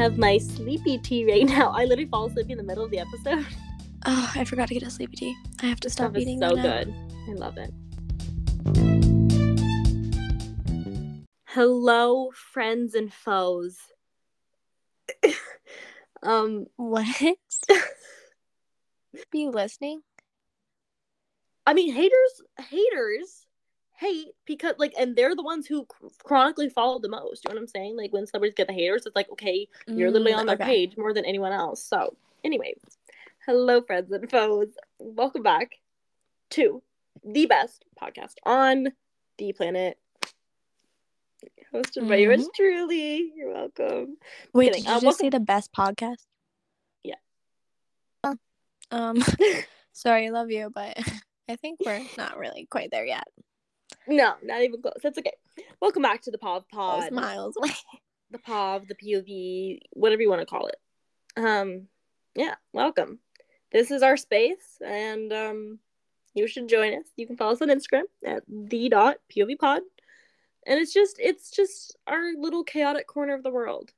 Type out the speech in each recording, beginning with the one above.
have my sleepy tea right now. I literally fall asleep in the middle of the episode. Oh, I forgot to get a sleepy tea. I have to stop eating. so now. good. I love it. Hello, friends and foes. um, What? Are you listening? I mean, haters, haters hate because like, and they're the ones who chronically follow the most. You know what I'm saying? Like when celebrities get the haters, it's like, okay, you're literally Mm, on their okay. page more than anyone else. So, anyways, hello, friends and foes. Welcome back to the best podcast on the planet. Hosted by yours truly. You're welcome. Wait, kidding. did you Uh, just say the best podcast? Yeah. Um, sorry, I love you, but I think we're not really quite there yet. No, not even close. That's okay. Welcome back to the POV Miles, pod. miles away. the POV, the POV, whatever you want to call it. Um, yeah, welcome. This is our space, and um, you should join us. You can follow us on Instagram at the dot POV pod, and it's just it's just our little chaotic corner of the world,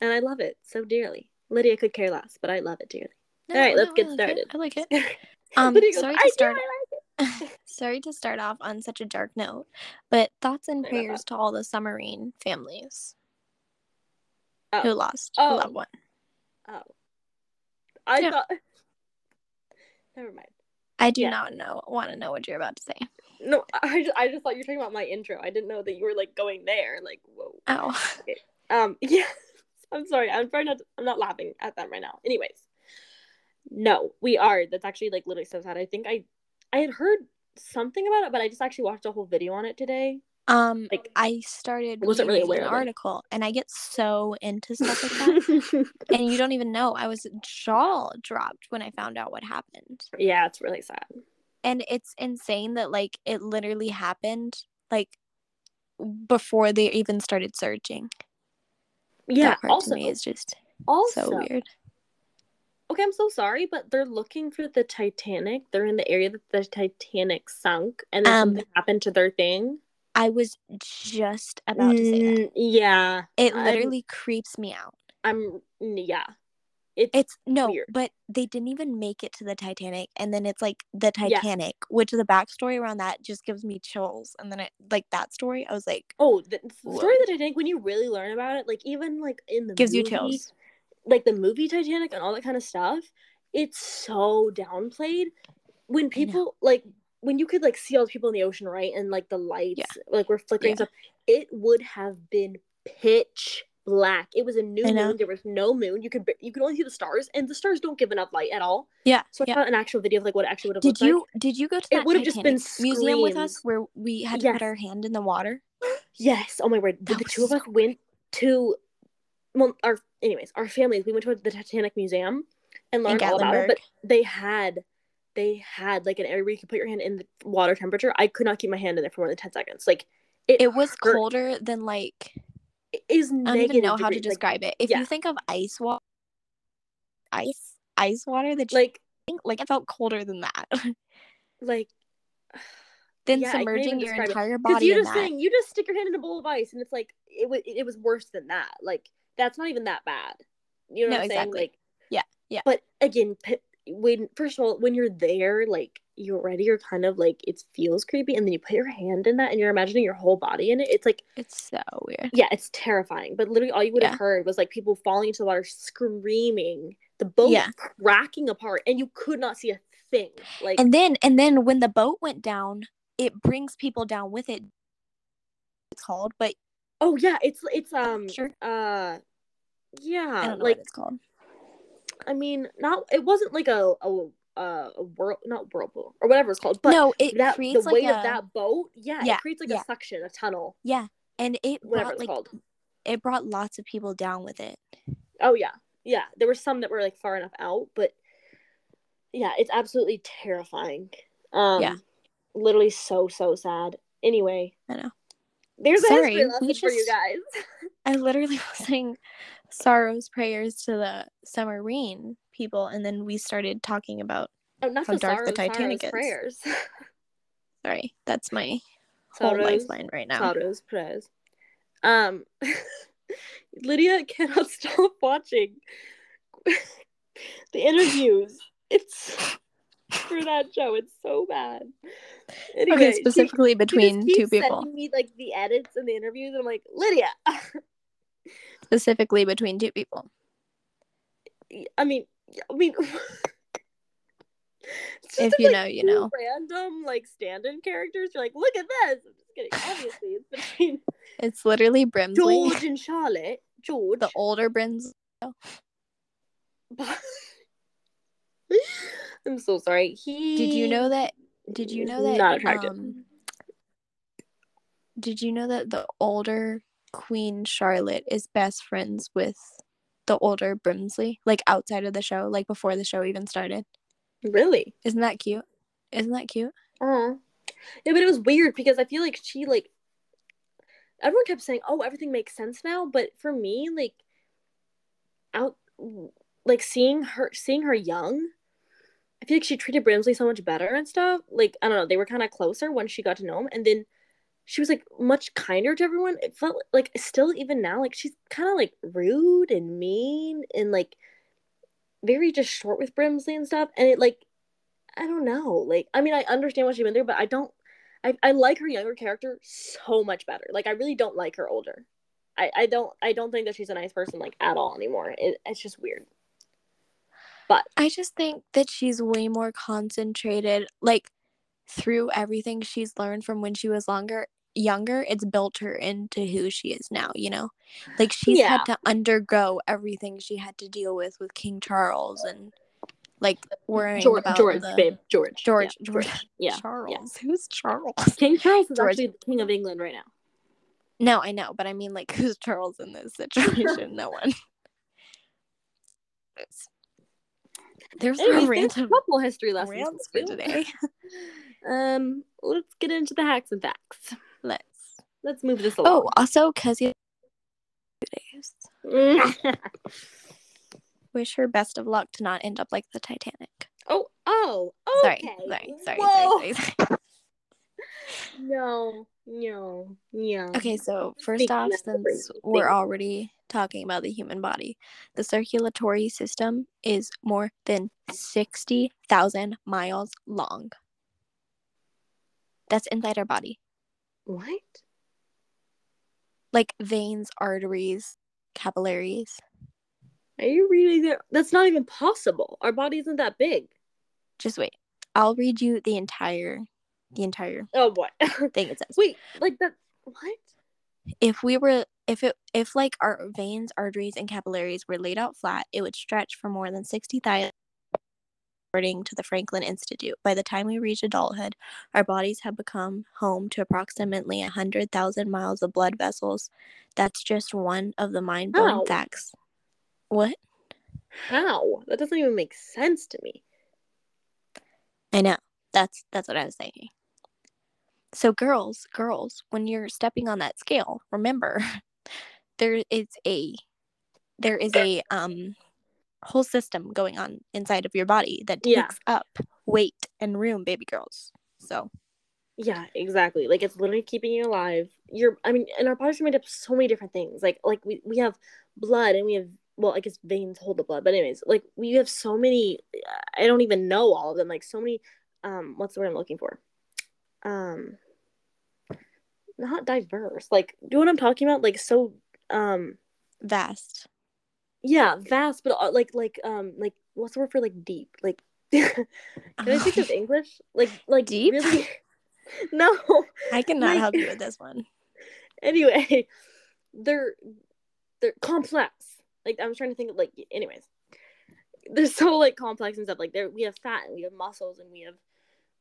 and I love it so dearly. Lydia could care less, but I love it dearly. No, All right, let's no, get I like it. started. I like it. Um, sorry "I to start. I like it." sorry to start off on such a dark note, but thoughts and prayers to all the submarine families Oh. who lost Oh. a loved one. Oh, I Yeah. thought. Never mind. I do Yeah. not know. Want to know what you're about to say? No, I just, I just thought you were talking about my intro. I didn't know that you were like going there. Like, whoa. Oh, Um, yeah. I'm sorry. I'm trying not. I'm not laughing at them right now. Anyways, no, we are. That's actually like literally so sad. I think I, I had heard something about it, but I just actually watched a whole video on it today. um, Like, I started I wasn't really reading aware an of it. article, and I get so into stuff like that, and you don't even know. I was jaw dropped when I found out what happened, yeah, it's really sad. and it's insane that like it literally happened like before they even started searching. Yeah. Also, is just also, so weird. Okay, I'm so sorry, but they're looking for the Titanic. They're in the area that the Titanic sunk, and then Um, something happened to their thing. I was just about to say that. Mm, Yeah, It I'm- literally creeps me out. I'm yeah. It's It's no, weird. but they didn't even make it to the Titanic, and then it's like the Titanic, which the backstory around that just gives me chills. And then it like that story, I was like, oh the, story of the Titanic. When you really learn about it, like even like in the gives you movie, chills. Like the movie Titanic and all that kind of stuff. It's so downplayed. When people like when you could like see all the people in the ocean, right, and like the lights, like were flickering Yeah. stuff. It would have been pitch black. It was a new moon. There was no moon. You could you could only see the stars, and the stars don't give enough light at all. Yeah, So I yeah. found an actual video of like what it actually would have Did you like. did you go to It would've just been Titanic museum with us where we had to Yes. put our hand in the water? Yes. Oh my word. The, the two of us went to well our anyways, our families, we went to the Titanic Museum and learned all about it. But they had they had like an area where you could put your hand in the water temperature. I could not keep my hand in there for more than ten seconds. Like it, It was hurt. colder than like It is I don't even know how to degrees. Like, describe it. If yeah. you think of ice water, ice ice water, that like like like it felt colder than that. like then Yeah, I can't even submerging your describe it. entire because body you just that. saying you just stick your hand in a bowl of ice and it's like it was it, was worse than that. Like that's not even that bad. You know No, what I'm exactly. saying? Like Yeah, yeah. But again, when first of all, when you're there, like you're already, you're kind of like it feels creepy, and then you put your hand in that, and you're imagining your whole body in it. It's like It's so weird. yeah, it's terrifying. But literally, all you would have Yeah. heard was like people falling into the water, screaming, the boat Yeah. cracking apart, and you could not see a thing. Like And then and then when the boat went down, it brings people down with it. It's called, but oh yeah, it's it's um sure. uh yeah, like it's called. I mean, not it wasn't like a a a, a whirl not whirlpool or whatever it's called, but no, it that creates the like weight a of that boat, yeah, Yeah, it creates like yeah. a suction, a tunnel, yeah, and it whatever brought it's like called. it brought lots of people down with it. Oh yeah, yeah. There were some that were like far enough out, but yeah, it's absolutely terrifying. Um, Yeah. literally so so sad. Anyway, I know. There's a Sorry, history lesson for you just- guys. I literally was saying sorrows prayers to the submarine people, and then we started talking about. Oh, not How the dark the Titanic sorrows, is. prayers. Sorry, that's my whole sorrows, lifeline right now. sorrows, prayers. Um, Lydia cannot stop watching the interviews. It's for that show. It's so bad. Anyway, okay, specifically she, between she two people. Me like the edits and the interviews. And I'm like Lydia. specifically between two people. I mean, I mean. if you like, know, you know. Random like stand-in characters. You're like, look at this. I'm just kidding. Obviously, it's between. It's literally Brimsley. George and Charlotte. George. The older Brimsley. I'm so sorry. He. Did you know that? Did you know that? Not attractive. Um, did you know that the older Queen Charlotte is best friends with the older Brimsley, like outside of the show, like before the show even started? Really? Isn't that cute? Isn't that cute? Uh yeah, but it was weird because I feel like she like everyone kept saying, "Oh, everything makes sense now," but for me, like out like seeing her seeing her young, feel like she treated Brimsley so much better and stuff. Like I don't know, they were kind of closer when she got to know him, and then she was like much kinder to everyone. It felt like still even now, like she's kind of like rude and mean and like very just short with Brimsley and stuff. And it like I don't know. Like I mean I understand what she's been through, but I don't I, I like her younger character so much better. Like I really don't like her older. I, I don't I don't think that she's a nice person like at all anymore. It, it's just weird. But I just think that she's way more concentrated like through everything she's learned from when she was longer younger, it's built her into who she is now, you know? Like she's yeah. had to undergo everything she had to deal with with King Charles and like worrying George, about George, the... babe, George, George, yeah. George, yeah, Charles. Yeah. Who's Charles? King Charles is George. actually the king of England right now. No, I know, but I mean, like, who's Charles in this situation? no one. There's Anyways, some random a couple history lessons for today. um, let's get into the hacks and facts. Let's let's move this along. Oh, also, because you days. Wish her best of luck to not end up like the Titanic. Oh, oh, okay. Sorry, sorry, sorry, sorry, sorry. No, no, no. Okay, so first off, since we're already talking about the human body, the circulatory system is more than 60,000 miles long. That's inside our body. What? Like veins, arteries, capillaries. Are you reading that? That's not even possible. Our body isn't that big. Just wait. I'll read you the entire the entire Oh boy. thing it says. Wait, like that what? If we were if it if like our veins, arteries, and capillaries were laid out flat, it would stretch for more than sixty thousand according to the Franklin Institute. By the time we reach adulthood, our bodies have become home to approximately 100,000 miles of blood vessels. That's just one of the mind blowing facts. What? How? That doesn't even make sense to me. I know. That's that's what I was thinking. So girls, girls, when you're stepping on that scale, remember there is a there is a um whole system going on inside of your body that takes yeah. up weight and room, baby girls. So yeah, exactly. Like it's literally keeping you alive. You're I mean, and our bodies are made up of so many different things. Like like we, we have blood and we have well, I guess veins hold the blood, but anyways, like we have so many I don't even know all of them, like so many um what's the word I'm looking for? Um not diverse. Like do you know what I'm talking about? Like so um vast. yeah vast but uh, like like um like what's the word for like deep? Like can i think of english? Like like deep? really? No. I cannot like, help you with this one. Anyway they're they're complex. Like i'm trying to think of like anyways. They're so like complex and stuff. Like there we have fat and we have muscles and we have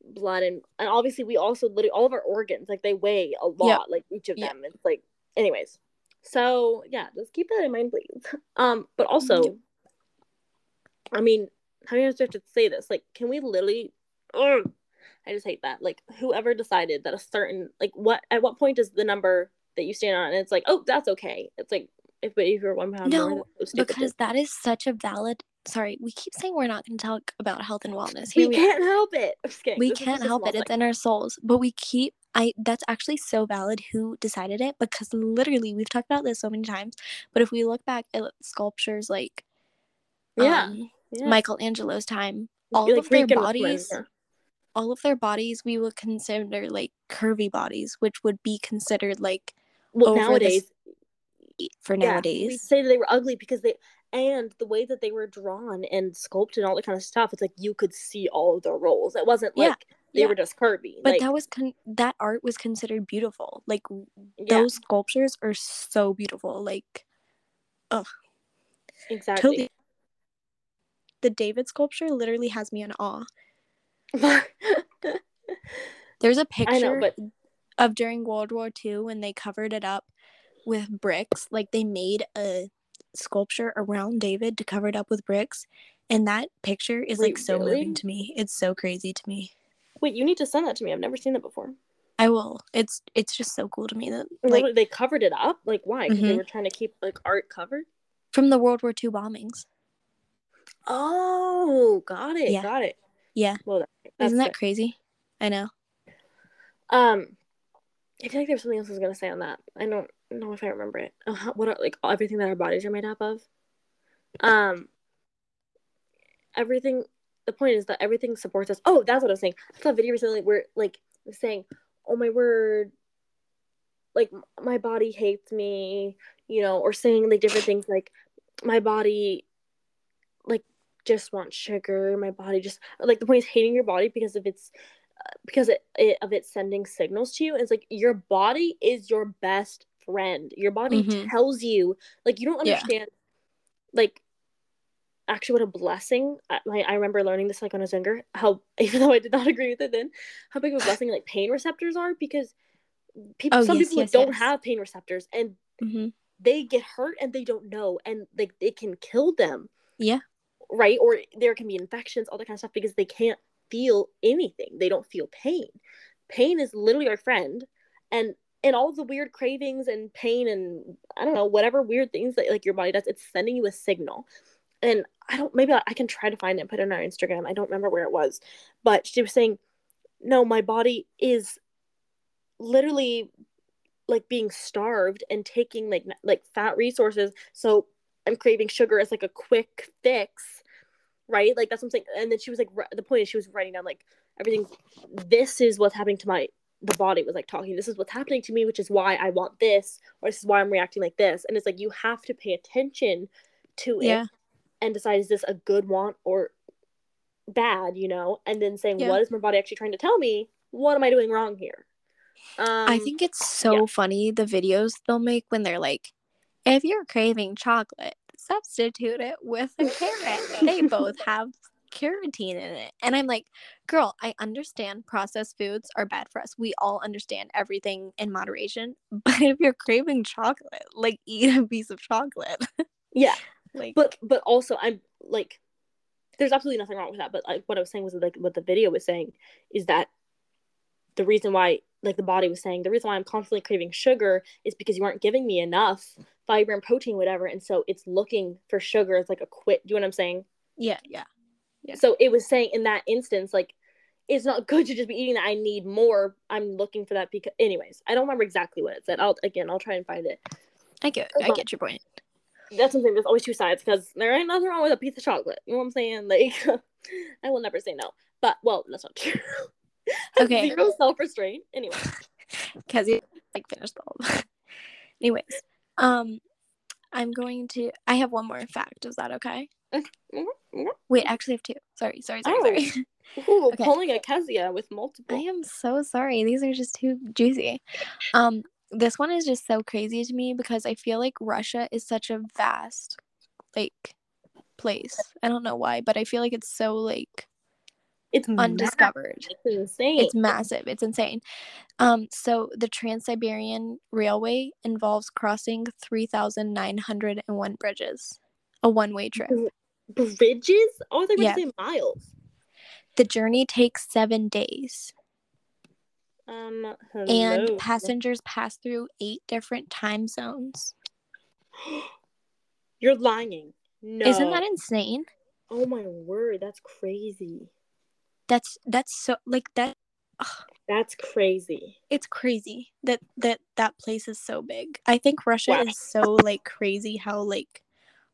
blood and and obviously we also literally all of our organs like they weigh a lot yep. like each of them yep. it's like anyways so yeah, just keep that in mind, please. Um, but also, I mean, how do you have to say this? Like, can we literally? Ugh, I just hate that. Like, whoever decided that a certain like what at what point is the number that you stand on? And it's like, oh, that's okay. It's like if but if you're one pound no, more, because that is such a valid. Sorry, we keep saying we're not going to talk about health and wellness. Here we, we can't help it. We this can't help it. It's in our souls, but we keep I that's actually so valid who decided it because literally we've talked about this so many times. But if we look back at sculptures like Yeah. um, yeah. Michelangelo's time, all of their Greek and Roman, bodies all of their bodies we would consider like curvy bodies, which would be considered like Well, over the nowadays, for yeah, we nowadays. say that they were ugly because they and the way that they were drawn and sculpted and all that kind of stuff. It's like you could see all of their roles. It wasn't Yeah, like they yeah. were just curvy. But like, that was con- that art was considered beautiful. Like yeah, those sculptures are so beautiful. Like oh, exactly. totally the David sculpture literally has me in awe. There's a picture I know, but of during World War II when they covered it up with bricks. Like they made a sculpture around David to cover it up with bricks. And that picture is like so really? moving to me. It's so crazy to me. wait, you need to send that to me. I've never seen that before. I will. It's it's just so cool to me that like they covered it up. Like why? Because they Mhm. were trying to keep like art covered. from the World War II bombings. Oh, got it. Yeah. Got it. Yeah. Well, that's Isn't that crazy? I know. Um, I feel like there's something else I was gonna say on that. I don't know if I remember it. Uh, what are like everything that our bodies are made up of? Um, everything. The point is that everything supports us. Oh, that's what I was saying. I saw a video recently where like saying, "Oh my word." Like my body hates me, you know, or saying like different things like my body like just wants sugar. My body just like the point is hating your body because of its because it, it of it sending signals to you it's like your body is your best friend your body Mhm. tells you like you don't Yeah. understand like actually what a blessing I, like, I remember learning this like when i was younger how even though i did not agree with it then how big of a blessing like pain receptors are because people Oh, some yes, people yes, don't yes. have pain receptors and hmm they get hurt and they don't know and like it can kill them Yeah. right or there can be infections all that kind of stuff because they can't feel anything they don't feel pain pain is literally our friend and and all the weird cravings and pain and i don't know whatever weird things that like your body does it's sending you a signal. And i don't maybe i can try to find it and put it on our instagram. I don't remember where it was. But she was saying no my body is literally like being starved and taking like like fat resources. So i'm craving sugar as like a quick fix right? Like that's what i'm saying. And then she was like the point is she was writing down like everything this is what's happening to my the body was like talking this is what's happening to me which is why i want this or this is why i'm reacting like this and it's like you have to pay attention to Yeah. it and decide is this a good want or bad you know and then saying Yeah. what is my body actually trying to tell me what am i doing wrong here um I think it's so yeah. funny the videos they'll make when they're like, if you're craving chocolate, substitute it with a carrot. they both have carotene in it. And I'm like, girl, I understand processed foods are bad for us. We all understand everything in moderation. But if you're craving chocolate, like eat a piece of chocolate. yeah like but but also i'm like there's absolutely nothing wrong with that but like what i was saying was like what the video was saying is that the reason why like the body was saying the reason why i'm constantly craving sugar is because you aren't giving me enough fiber and protein whatever and so it's looking for sugar as like a quit do you know what i'm saying yeah, yeah. Yeah. so it was saying in that instance like it's not good to just be eating that i need more i'm looking for that because anyways i don't remember exactly what it said i'll again i'll try and find it I get I get your point. that's something there's always two sides because there ain't nothing wrong with a piece of chocolate. You know what I'm saying? Like I will never say no. But well, that's not true. Okay. Zero self restraint. Anyway. because you like finished all anyways um i'm going to i have one more fact is that okay Mhm, mhm. wait I actually have two sorry sorry sorry Oh. sorry Ooh, Okay. pulling a Kezia with multiple. i am so sorry these are just too juicy um this one is just so crazy to me because i feel like russia is such a vast like place i don't know why but i feel like it's so like It's massive. undiscovered It's insane. It's massive. It's insane. Um, so the Trans Siberian Railway involves crossing 3,901 bridges, a one way trip. Bridges? Oh, they were Yeah. miles. The journey takes seven days, Um, and passengers pass through eight different time zones. You're lying. No. Isn't that insane? Oh my word, that's crazy. That's that's so like that. That's crazy. It's crazy that that that place is so big. I think Russia Wow. is so like crazy how like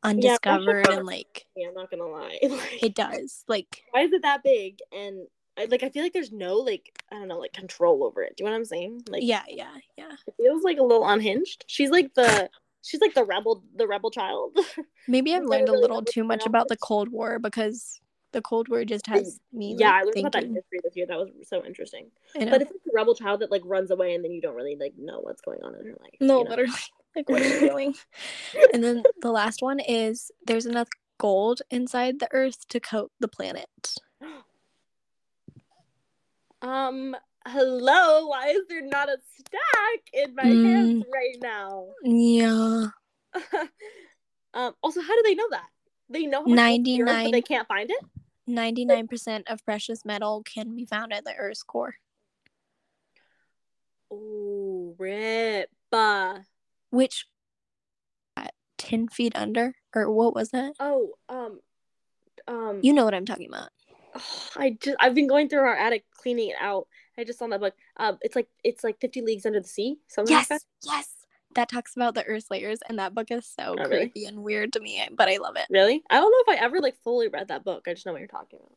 undiscovered and like Yeah, I'm not gonna lie. Like, it does. Like why is it that big? And I, like, I feel like there's no like, I don't know, like control over it. Do you know what I'm saying? Like, yeah, yeah, yeah. it feels like a little unhinged. She's like the, she's like the rebel, the rebel child. Maybe I've learned a really little too much about the Cold War because the Cold War just has me yeah, like, I learned about that history this year. That was so interesting. But it's like the rebel child that like runs away and then you don't really like know what's going on in her life. no, you know? literally. Like what are you doing? and then the last one is there's enough gold inside the earth to coat the planet. Um, hello. Why is there not a stack in my Mm. hands right now? Yeah. um. Also, how do they know that? They know how much gold's in the earth, but 99 they can't find it. 99% of precious metal can be found at the earth's core. Oh, rip. Uh, Which at 10 feet under or what was that? oh, um, um. You know what I'm talking about. I just I've been going through our attic cleaning it out. I just saw that book. Um, it's like it's like Fifty Leagues Under the Sea. Something Yes. like that. Yes. That talks about the earth layers and that book is so Oh, really? creepy and weird to me, but I love it. Really? I don't know if I ever like fully read that book. I just know what you're talking about.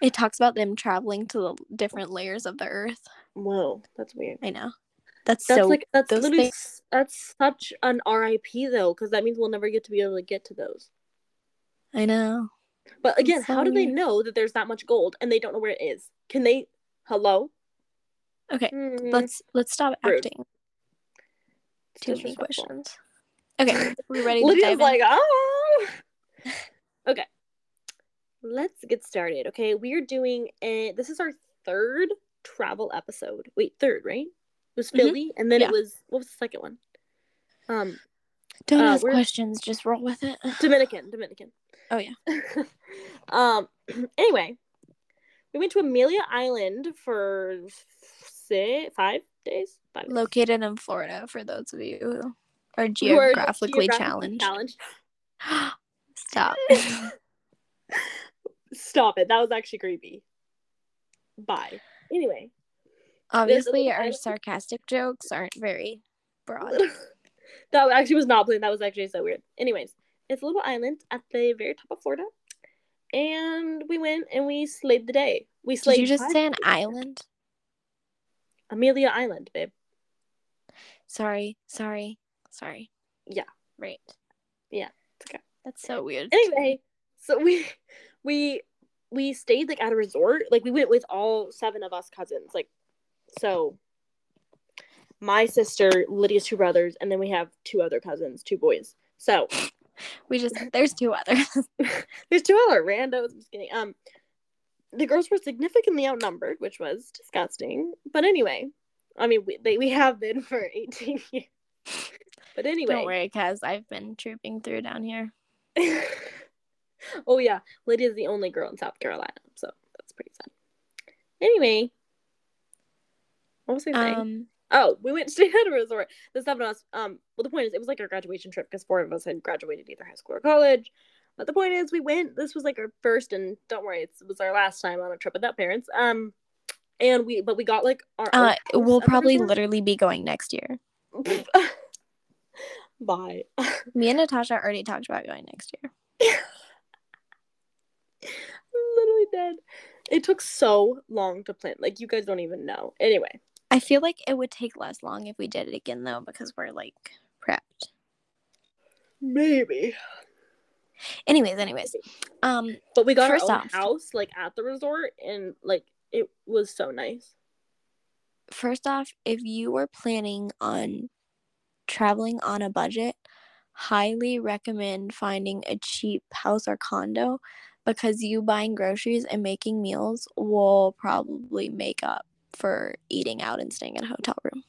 It talks about them traveling to the different layers of the earth. Whoa, that's weird. I know. That's, That's so like that's literally things- that's such an RIP though, because that means we'll never get to be able to get to those. I know. But again, so how do they know that there's that much gold and they don't know where it is? Can they? Hello. Okay, Mm, let's let's stop Rude. acting. Too many questions. Okay, We're ready to Lydia's dive in? like, oh. okay, let's get started. Okay, we are doing a. This is our third travel episode. Wait, third, right? It was Mhm. Philly, and then Yeah. it was what was the second one? Um, Don't uh, ask questions, just roll with it. Dominican, Dominican. Oh yeah. um. Anyway, we went to Amelia Island for six, five days. Five days. Located in Florida for those of you who are Who are geographically, geographically challenged. challenged. Stop. Stop it. That was actually creepy. Bye. Anyway, Obviously, our sarcastic jokes aren't very broad. that actually was not playing. That was actually so weird. Anyways, it's a little island at the very top of Florida, and we went and we slayed the day. We slayed. Did you just say an island? Amelia Island, babe? Sorry, sorry, sorry. Yeah. Right. Yeah, it's okay. That's so weird. Anyway, so we we we stayed like at a resort. Like we went with all seven of us cousins. Like so my sister, Lydia's two brothers, and then we have two other cousins, two boys. So We just there's two others. there's two other randos. I'm just kidding. Um the girls were significantly outnumbered, which was disgusting. But anyway, I mean we they, we have been for 18 years. But anyway. Don't worry, cause I've been trooping through down here. oh yeah, Lydia's the only girl in South Carolina, so that's pretty sad. Anyway, what was I saying? Um, oh, we went to a resort. The seven of us. Um, well, the point is, it was like our graduation trip because four of us had graduated either high school or college. But the point is, we went. This was like our first, and don't worry, it was our last time on a trip without parents. Um, and we, but we got like our. uh, we'll probably literally be going next year. Bye. Me and Natasha already talked about going next year. literally dead. It took so long to plan. Like you guys don't even know. Anyway, I feel like it would take less long if we did it again though, because we're like prepped. maybe. Anyways, anyways. Um, But we got our own off- house like at the resort, and like it was so nice. first off, if you were planning on traveling on a budget, highly recommend finding a cheap house or condo because you buying groceries and making meals will probably make up for eating out and staying in a hotel room.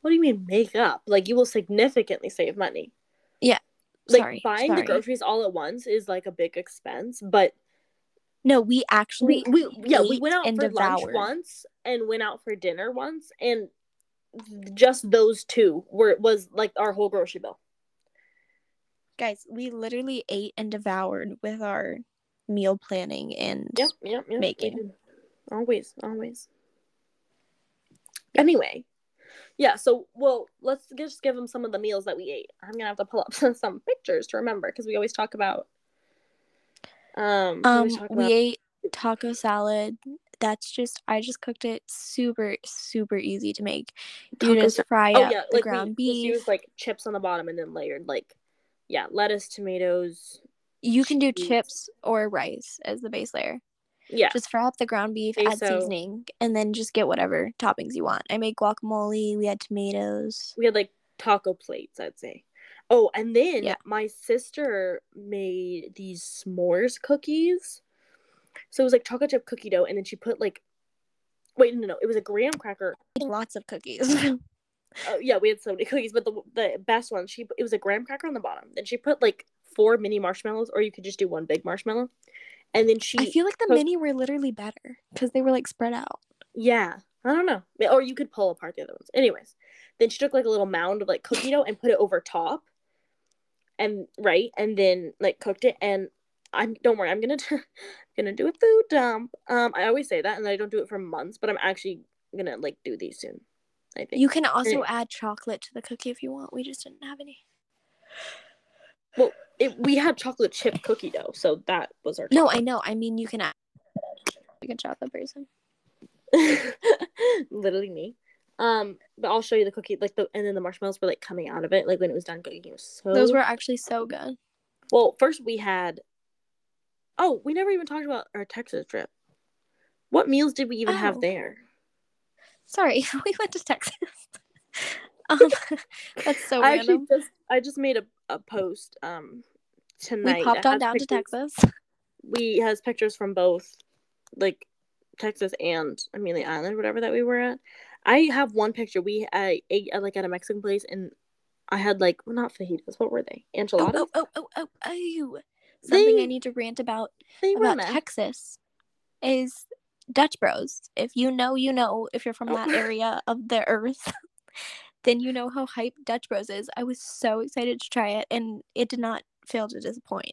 What do you mean make up? Like you will significantly save money. Yeah. Like sorry. buying sorry. the groceries all at once is like a big expense, but No, we actually we, we yeah we went out for lunch once and went out for dinner once, and just those two were was like our whole grocery bill. guys, we literally ate and devoured with our meal planning and Yep, yep, yep. Making. Always, always. Anyway, yeah. So, well, let's just give them some of the meals that we ate. I'm gonna have to pull up some pictures to remember because we always talk about. Um, we Um, always talk we ate taco salad. That's just I just cooked it super super easy to make. You taco just fry oh up yeah, the like ground we just beef. use like chips on the bottom and then layered like, yeah, lettuce, tomatoes. you can do chips or rice as the base layer. Yeah, Just fry up the ground beef, add seasoning, and then just get whatever toppings you want. I made guacamole. We had tomatoes. we had like taco plates. I'd say. Oh, and then Yeah. my sister made these s'mores cookies. So it was like chocolate chip cookie dough, and then she put like, wait, no, no, it was a graham cracker. Lots of cookies. Oh yeah, we had so many cookies, but the the best one, she it was a graham cracker on the bottom. Then she put like four mini marshmallows, or you could just do one big marshmallow. And then she, I feel like the mini were literally better because they were like spread out. yeah, I don't know, or you could pull apart the other ones. Anyways, then she took like a little mound of like cookie dough and put it over top, and right, and then like cooked it. And I'm don't worry, I'm gonna do, gonna do a food dump. Um, I always say that, and I don't do it for months, but I'm actually gonna like do these soon. I think You can also Anyway. add chocolate to the cookie if you want. We just didn't have any. It, we had chocolate chip cookie dough, so that was our No, I know. I mean, you can add like a chocolate person. literally me. Um, but I'll show you the cookie, like the and then the marshmallows were like coming out of it, like when it was done cooking. It was so Those were actually so good. well. First we had. Oh, we never even talked about our Texas trip. What meals did we even Oh. have there? Sorry, we went to Texas. um, that's so I actually random. just I just made a, a post um tonight. We popped on down to Texas. We has pictures from both, like Texas and Amelia Island, whatever that we were at. I have one picture. We I ate at, like at a Mexican place, and I had like well, not fajitas. What were they? Oh, Enchiladas. oh, oh, oh, oh, oh. Something I need to rant about about. Texas is Dutch Bros. If you know, you know. If you're from Oh. that area of the earth, then you know how hype Dutch Bros is. I was so excited to try it, and it did not fail to disappoint.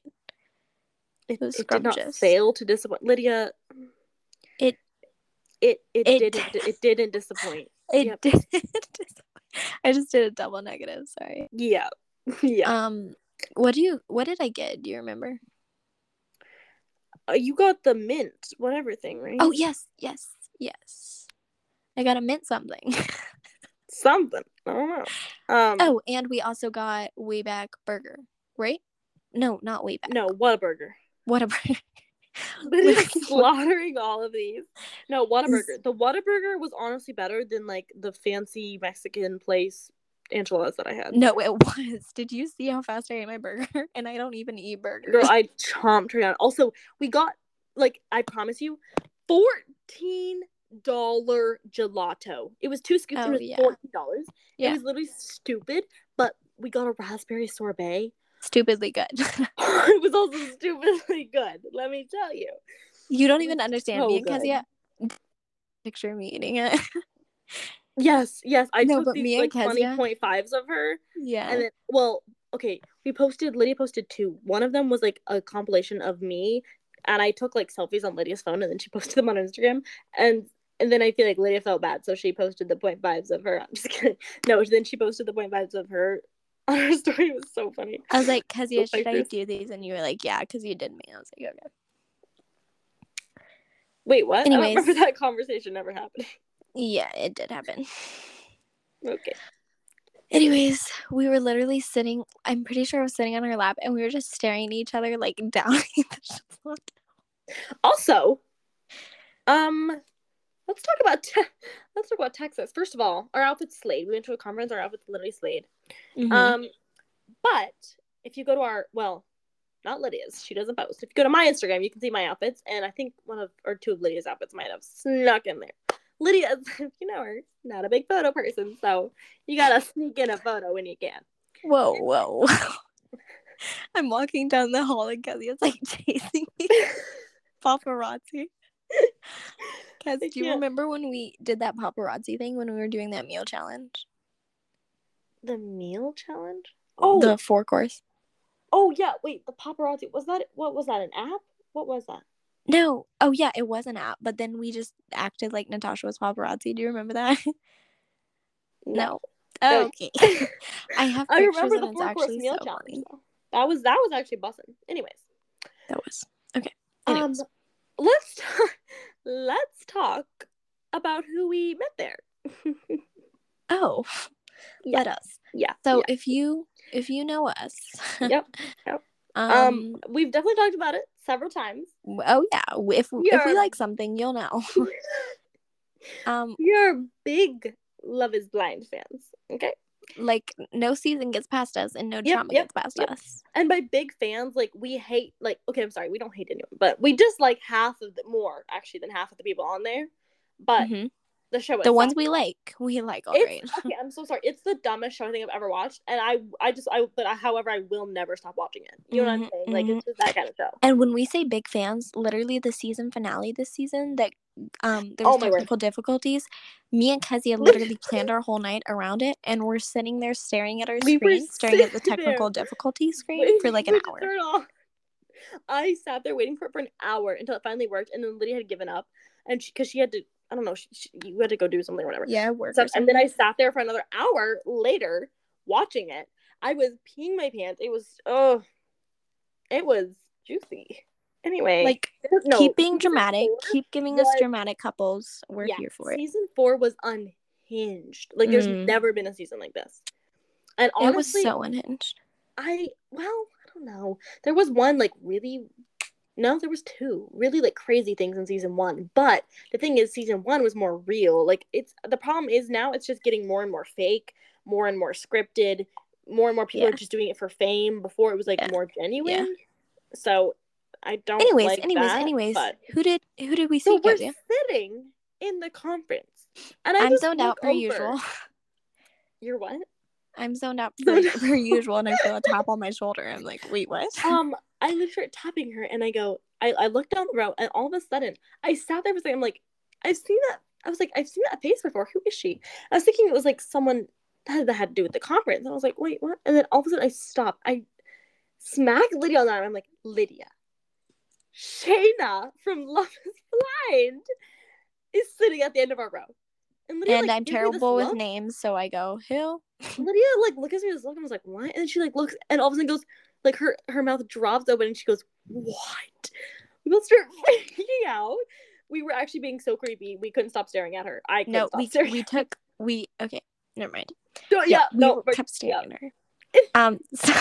It, was it did not fail to disappoint Lydia. It- it it, it- didn't it didn't disappoint. It Yep. did. I just did a double negative. Sorry. Yeah, yeah. Um, what do you? What did I get? Do you remember? Uh, you got the mint whatever thing, right? Oh yes, yes, yes. I got a mint something. Something. I don't know. Um, oh, and we also got Wayback Burger, right? No, not Wayback. no, Whataburger. Lydia's Wait, slaughtering all of these. No, Whataburger. The Whataburger was honestly better than like the fancy Mexican place enchiladas that I had. no, it was. Did you see how fast I ate my burger? And I don't even eat burgers. Girl, I chomped her down. Also, we got like I promise you, fourteen dollar gelato. It was two scoops. Oh, it was yeah. fourteen dollars. Yeah. It was literally stupid, but we got a raspberry sorbet. Stupidly good. it was also stupidly good. Let me tell you. you don't even understand so me and good. Kezia. Picture me eating it. Yes, yes. I No, took but these like funny Kezia- point fives of her. yeah. And then, well, okay, we posted. Lydia posted two. One of them was like a compilation of me, and I took like selfies on Lydia's phone, and then she posted them on Instagram. And and then I feel like Lydia felt bad, so she posted the point fives of her. I'm just kidding. No, then she posted the point fives of her on her story. It was so funny. I was like, Kezia, should I do these? And you were like, yeah, because you did me. I was like, okay. Wait, what? I Anyways. remember that conversation never happening. Yeah, it did happen. Okay. Anyways, we were literally sitting. I'm pretty sure I was sitting on her lap, and we were just staring at each other, like gelato. Also, um, let's talk about te- let's talk about Texas. First of all, our outfits slayed. We went to a conference. Our outfits literally slayed. Mhm. Um, but if you go to our well, not Lydia's, she doesn't post. If you go to my Instagram, you can see my outfits, and I think one of or two of Lydia's outfits might have snuck in there. Lydia, you know her, not a big photo person, so you gotta sneak in a photo when you can. whoa, whoa. I'm walking down the hall, and Kezia's like chasing me. paparazzi. Do you remember when we did that paparazzi thing when we were doing that meal challenge? The meal challenge. Oh, the four course. oh yeah. Wait, the paparazzi was that? What was that? An app? What was that? No. Oh yeah, it was an app, but then we just acted like Natasha was paparazzi. Do you remember that? no. Oh, okay. I have I remember the four course meal so challenge. funny. That was that was actually busting. Anyways, That was okay. um, let's talk, let's talk about who we met there. oh, Yeah. let us. yeah. So yeah. if you if you know us, Yep. Yep. um, Um, we've definitely talked about it several times. oh yeah, if if we like something, you'll know. um, You're big Love Is Blind fans, okay? Like no season gets past us, and no Yep, drama yep, gets past yep. us. And by big fans, like we hate, like okay, I'm sorry, we don't hate anyone, but we dislike half of the more actually than half of the people on there. But Mhm. the show, The ones we like, we like all right. Okay, I'm so sorry. It's the dumbest show I think I've ever watched, and I, I just, I, but I, however, I will never stop watching it. You know what I'm Mhm, saying? Like mhm. it's just that kind of show. And when we say big fans, literally the season finale this season that um there Oh was word. technical difficulties. Me and Kezia literally planned our whole night around it, and we're sitting there staring at our We screen, staring at the technical there difficulty screen Waiting for like an hour. I sat there waiting for it for an hour until it finally worked, and then Lydia had given up, and she because she, had to, I don't know, she, she, you had to go do something or whatever. Yeah, work. So- and then I sat there for another hour later watching it. I was peeing my pants. It was oh, it was juicy. Anyway, like no, keep being dramatic, keep giving us dramatic couples. We're yeah, here for it. Season four was unhinged. Like there's Mm. never been a season like this. And honestly it was so unhinged. I well, I don't know. There was one like really no, there was two really like crazy things in season one. But the thing is, season one was more real. Like it's the problem is now it's just getting more and more fake, more and more scripted. More and more people Yeah. are just doing it for fame. Before it was like Yeah. more genuine. So I don't. Anyways, like anyways, that, anyways, who did who did we so see, we're Kezia? sitting in the conference, and I I'm just zoned out look per over- usual. You're what? I'm zoned out per, per usual, and I feel a tap on my shoulder. I'm like, wait, what? um, I literally started tapping her, and I go, I, I looked down the row, and all of a sudden, I sat there for a second. I'm like, I've seen that. I was like, I've seen that face before. Who is she? I was thinking it was like someone that that had to do with the conference. And I was like, wait, what? And then all of a sudden, I stopped. I smack Lydia on the arm. I'm like, Lydia, Shaina from Love Is Blind is sitting at the end of our row. And, Lydia, and like, I'm gives me this terrible with look. names, so I go, who? Lydia like looks at me this look and was like, "What?" And then she like looks and all of a sudden goes like her her mouth drops open and she goes, "What?" We both start freaking out. We were actually being so creepy. We couldn't stop staring at her. I No, we we took we okay, never mind. No, yeah, we no, but kept yeah. staring at her. Um, so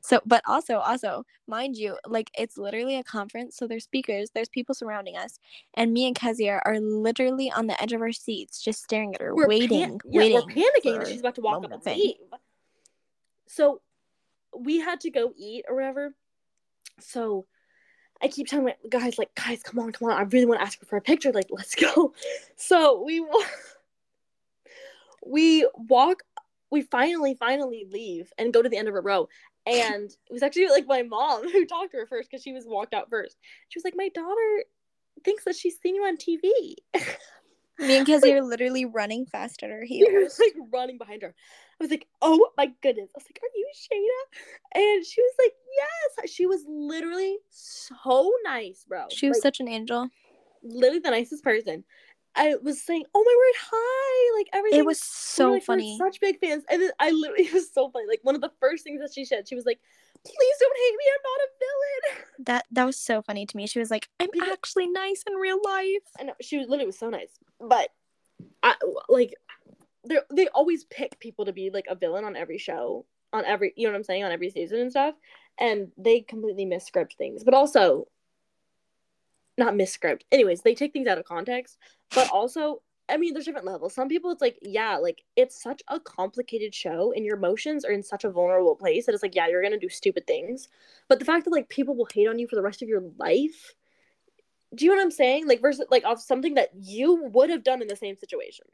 so but also also mind you, like it's literally a conference, so there's speakers, there's people surrounding us, and me and Kezia are literally on the edge of our seats, just staring at her, we're waiting, pan- yeah, waiting. we're panicking that she's about to walk up and leave. So we had to go eat or whatever. So I keep telling my guys, like, guys, come on, come on. I really want to ask her for a picture. Like, let's go. So we wa- we walk. We finally, finally leave and go to the end of a row. And it was actually like my mom who talked to her first because she was walked out first. She was like, "My daughter thinks that she's seen you on TV." Me and Kezia are literally running fast at her He was heels. like running behind her. I was like, oh my goodness. I was like, are you Shaina? And she was like, yes. She was literally so nice, bro. She was Like, such an angel. literally the nicest person. I was saying, oh my word, hi. Like everything. It was so like, we're funny. such big fans. And then I literally, it was so funny. Like one of the first things that she said, she was like, please don't hate me. I'm not a villain. That that was so funny to me. She was like, "I'm Because- actually nice in real life." Know she was literally was so nice, but I like they they always pick people to be like a villain on every show, on every you know what I'm saying, on every season and stuff, and they completely misscript things, but also not misscript. Anyways, they take things out of context, but also. I mean, there's different levels. Some people, it's like, yeah, like it's such a complicated show, and your emotions are in such a vulnerable place that it's like, yeah, you're gonna do stupid things. But the fact that like people will hate on you for the rest of your life, do you know what I'm saying? Like versus like off something that you would have done in the same situation.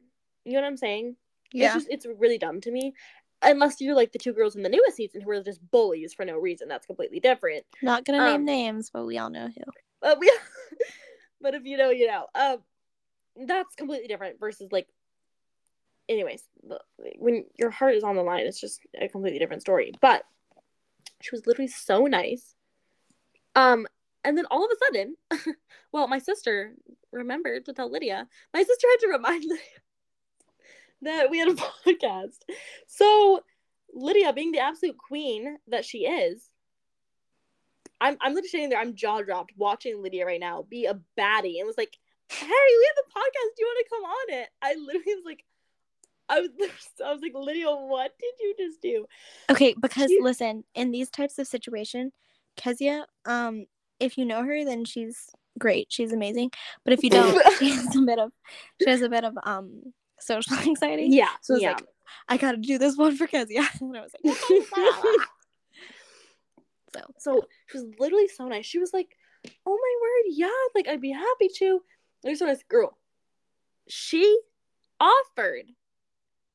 You know what I'm saying? It's just it's really dumb to me. Unless you're like the two girls in the newest season who are just bullies for no reason. That's completely different. Not gonna name um, names, but we all know who. But we but if you know, you know. Um that's completely different versus like anyways, when your heart is on the line, it's just a completely different story. But she was literally so nice. Um and then all of a sudden, well, my sister remembered to tell Lydia. My sister had to remind Lydia that we had a podcast. So Lydia, being the absolute queen that she is, I'm I'm literally sitting there, I'm jaw dropped watching Lydia right now be a baddie and was like, Hey, we have a podcast. Do you want to come on it? I literally was like, I was I was like, Lydia, what did you just do? Okay, because she... listen, in these types of situation, Kezia, um, if you know her, then she's great. She's amazing. But if you don't, she has a bit of she has a bit of um social anxiety. Yeah. So it's yeah. like, I gotta do this one for Kezia. And I was like, so so she was literally so nice. She was like, Oh my word, yeah, like I'd be happy to. There's nice girl. She offered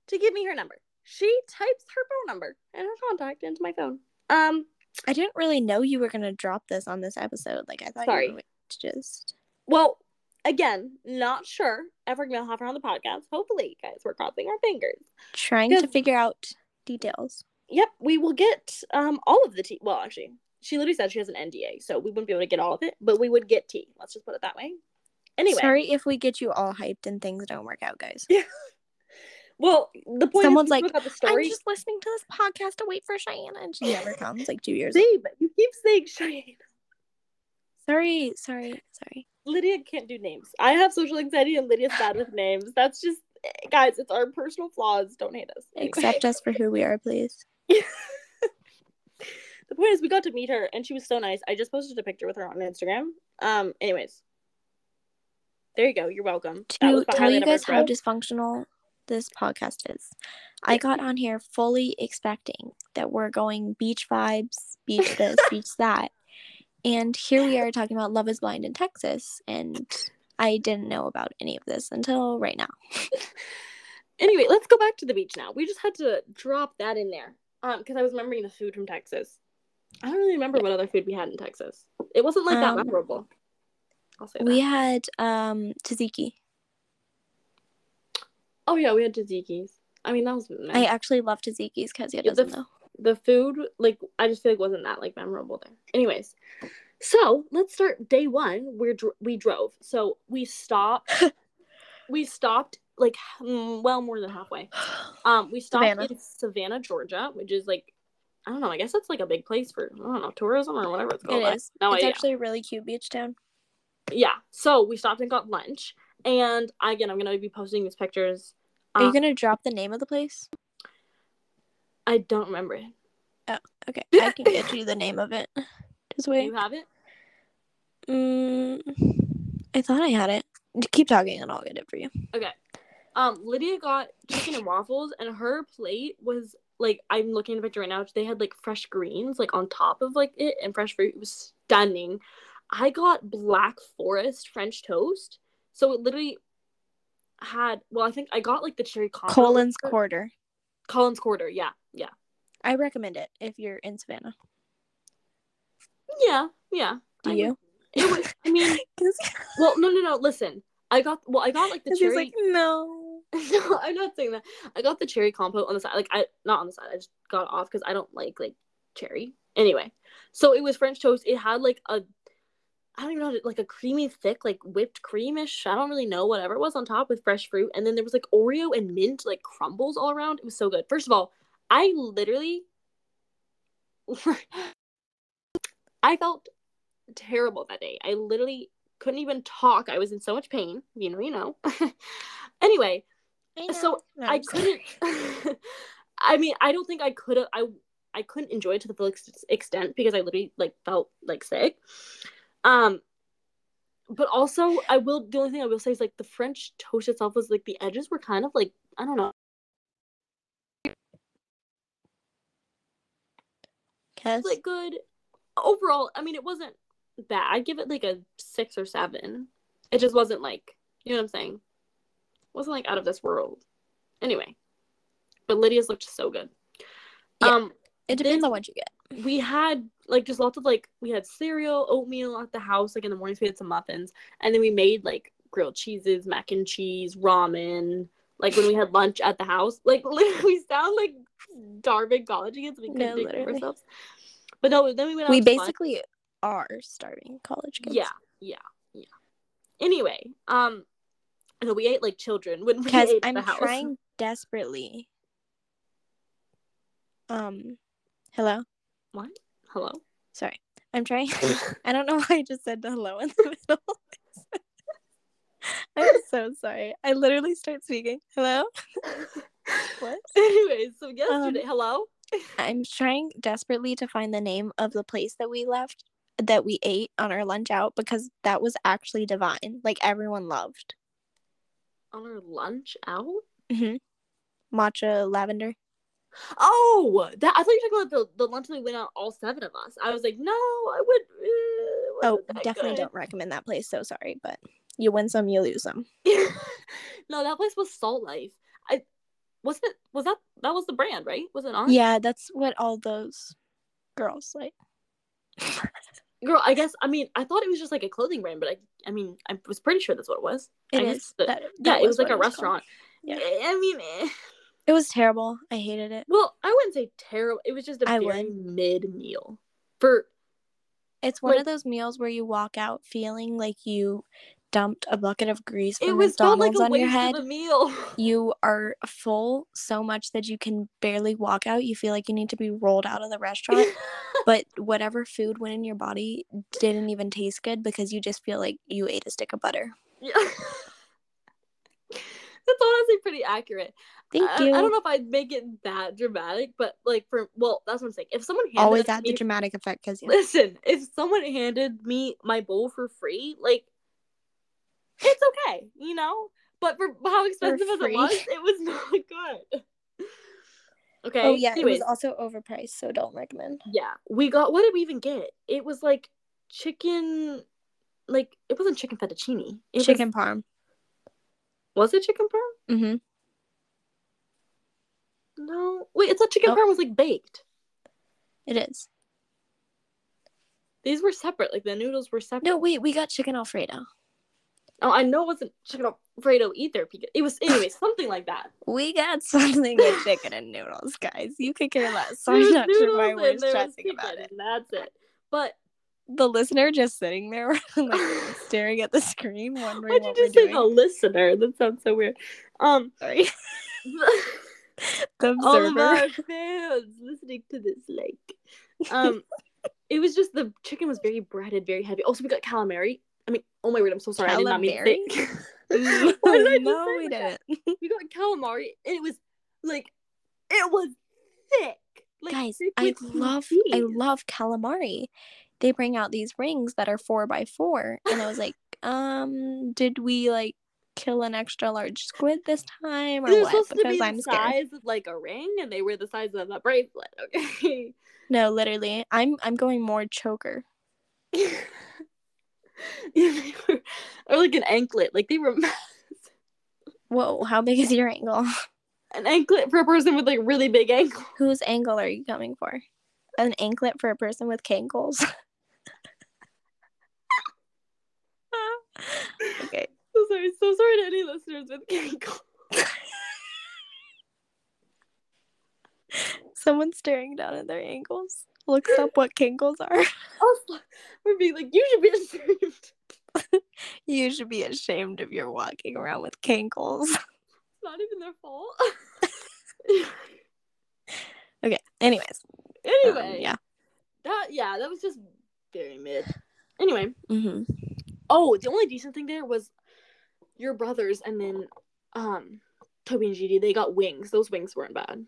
to give me her number. She types her phone number and her contact into my phone. Um I didn't really know you were gonna drop this on this episode. Like I thought Sorry. you were just well, again, not sure ever gonna have her on the podcast. Hopefully, guys, we're crossing our fingers. Trying to figure out details. Yep, we will get um all of the tea. Well, actually, she literally said she has an NDA, so we wouldn't be able to get all of it, but we would get tea. Let's just put it that way. Anyway, sorry if we get you all hyped and things don't work out, guys. Yeah. Well, the point someone's like, the story. I'm just listening to this podcast to wait for Cheyenne, and she never comes. Like two years. But you keep saying Cheyenne. Sorry, sorry, sorry. Lydia can't do names. I have social anxiety, and Lydia's bad with names. That's just, guys. It's our personal flaws. Don't hate us. Anyway. Accept us for who we are, please. the point is, we got to meet her, and she was so nice. I just posted a picture with her on Instagram. Um. Anyways, there you go. You're welcome. To tell you guys how dysfunctional this podcast is. I got on here fully expecting that we're going beach vibes, beach this, beach that. And here we are talking about Love is Blind in Texas. And I didn't know about any of this until right now. anyway, let's go back to the beach now. We just had to drop that in there. Um, because I was remembering the food from Texas. I don't really remember what other food we had in Texas. It wasn't like that um, memorable. I'll say that. We had um tzatziki. Oh yeah, we had tzatziki's. I mean, that was. Nice. I actually love tzatziki's because doesn't the, know. The food, like, I just feel like wasn't that like memorable there. Anyways, so let's start day one. Where dr- we drove. So we stopped. we stopped like well more than halfway. Um, we stopped Savannah. in Savannah, Georgia, which is like I don't know. I guess that's like a big place for I don't know tourism or whatever it's called. It is. No it's idea. actually a really cute beach town. Yeah. So we stopped and got lunch, and again, I'm gonna be posting these pictures are you uh, gonna drop the name of the place? I don't remember it. Oh, okay. I can get you the name of it. Just wait. You have it? Mm, I thought I had it. Keep talking and I'll get it for you. Okay. Um, Lydia got chicken and waffles, and her plate was like I'm looking at the picture right now. They had like fresh greens like on top of like it, and fresh fruit. It was stunning. I got black forest French toast, so it literally had well, I think I got like the cherry combo. Collins Quarter. Collins Quarter, yeah, yeah. I recommend it if you're in Savannah. Yeah, yeah. Do I you? It was, I mean, well, no, no, no. Listen, I got well, I got like the cherry. Like, no, no, I'm not saying that. I got the cherry compote on the side. Like I, not on the side. I just got off because I don't like like cherry. Anyway, so it was French toast. It had like a I don't even know, like a creamy, thick, like whipped creamish. I don't really know, whatever it was on top with fresh fruit. And then there was like Oreo and mint, like crumbles all around. It was so good. First of all, I literally, I felt terrible that day. I literally couldn't even talk. I was in so much pain. You know, you know. anyway, I so no, I couldn't. I mean, I don't think I could have. I I couldn't enjoy it to the full extent because I literally like felt like sick. Um, but also I will. The only thing I will say is like the French toast itself was like the edges were kind of like I don't know. Kes? Like good overall. I mean, it wasn't bad. I'd give it like a six or seven. It just wasn't like you know what I'm saying. It wasn't like out of this world. Anyway, but Lydia's looked so good. Yeah, um, it depends on what you get we had like just lots of like we had cereal, oatmeal at the house. Like in the mornings we had some muffins, and then we made like grilled cheeses, mac and cheese, ramen. Like when we had lunch at the house, like literally we sound like starving college kids. We couldn't no, ourselves. But no, then we went. we basically are starving college kids. Yeah, yeah, yeah. Anyway, um, no, we ate like children when we ate at I'm the house. trying desperately. Um, hello. What? Hello. Sorry, I'm trying. I don't know why I just said hello in the middle. I'm so sorry. I literally start speaking. Hello. What? Anyways, so Um, yesterday, hello. I'm trying desperately to find the name of the place that we left that we ate on our lunch out because that was actually divine. Like everyone loved. On our lunch out. hmm Matcha lavender. Oh, that I thought you were talking about the, the lunch that we went out all seven of us. I was like, no, I would. Uh, Oh, definitely good. don't recommend that place. So sorry, but you win some, you lose some. no, that place was Salt Life. I wasn't it. Was that that was the brand, right? Was it on? Yeah, that's what all those girls like. Girl, I guess I mean I thought it was just like a clothing brand, but I I mean I was pretty sure that's what it was. It I guess the- that- yeah, that it was like a it called. restaurant. Yeah. I mean, eh. It was terrible. I hated it. well, I wouldn't say terrible. It was just a I very mid meal for It's one Like- of those meals where you walk out feeling like you dumped a bucket of grease it was felt like a on your head. of a meal. You are full so much that you can barely walk out. You feel like you need to be rolled out of the restaurant. but whatever food went in your body didn't even taste good because you just feel like you ate a stick of butter. yeah. That's honestly pretty accurate. Thank I, you. I don't know if I'd make it that dramatic, but like for well, that's what I'm saying. If someone handed Always add the dramatic effect because listen, if someone handed me my bowl for free, like it's okay, you know. But for how expensive as it was, it was not good. Okay. Oh yeah, Anyways, it was also overpriced, so don't recommend. yeah, we got. What did we even get? It was like chicken. Like it wasn't chicken fettuccine. It Chicken parm. Was, it chicken parm? Mm-hmm. No. Wait, it's a chicken Nope. parm was like baked. It is. These were separate. Like the noodles were separate. No, wait, we got chicken alfredo. Oh, I know it wasn't chicken alfredo either. Because it was anyway something like that. We got something with chicken and noodles, guys. You could care less. I'm not sure why we're and there was stressing about it. That's it. But The listener just sitting there, like staring at the screen, wondering why'd you just say doing. the listener? That sounds so weird. Um, Sorry, the all of observer. our fans listening to this, like, um, it was just the chicken was very breaded, very heavy. Also, we got calamari. I mean, oh my word, I'm so sorry. I did not mean to say. Did I just no, we didn't. We got calamari, and it was like, it was thick. Like, Guys, I love I love calamari. They bring out these rings that are four by four, and I was like, um, did we like kill an extra large squid this time or They're what? supposed to Because be I'm the scared. size of like a ring, and they were the size of a bracelet. Okay. No, literally, I'm I'm going more choker. yeah, they were, or like an anklet. Like they were Whoa, how big is your angle? an anklet for a person with like really big ankles. Whose angle are you coming for? An anklet for a person with cankles? Okay. So sorry, so sorry to any listeners with ankles. Someone staring down at their ankles looks up what cankles are. Also, we're being like, you should be ashamed. You should be ashamed if you're walking around with cankles. It's not even their fault. Okay. Anyways. um, anyway, yeah. that yeah, that was just very mid. Anyway, hmm oh, the only decent thing there was your brothers, and then um, Toby and Gigi. They got wings. Those wings weren't bad.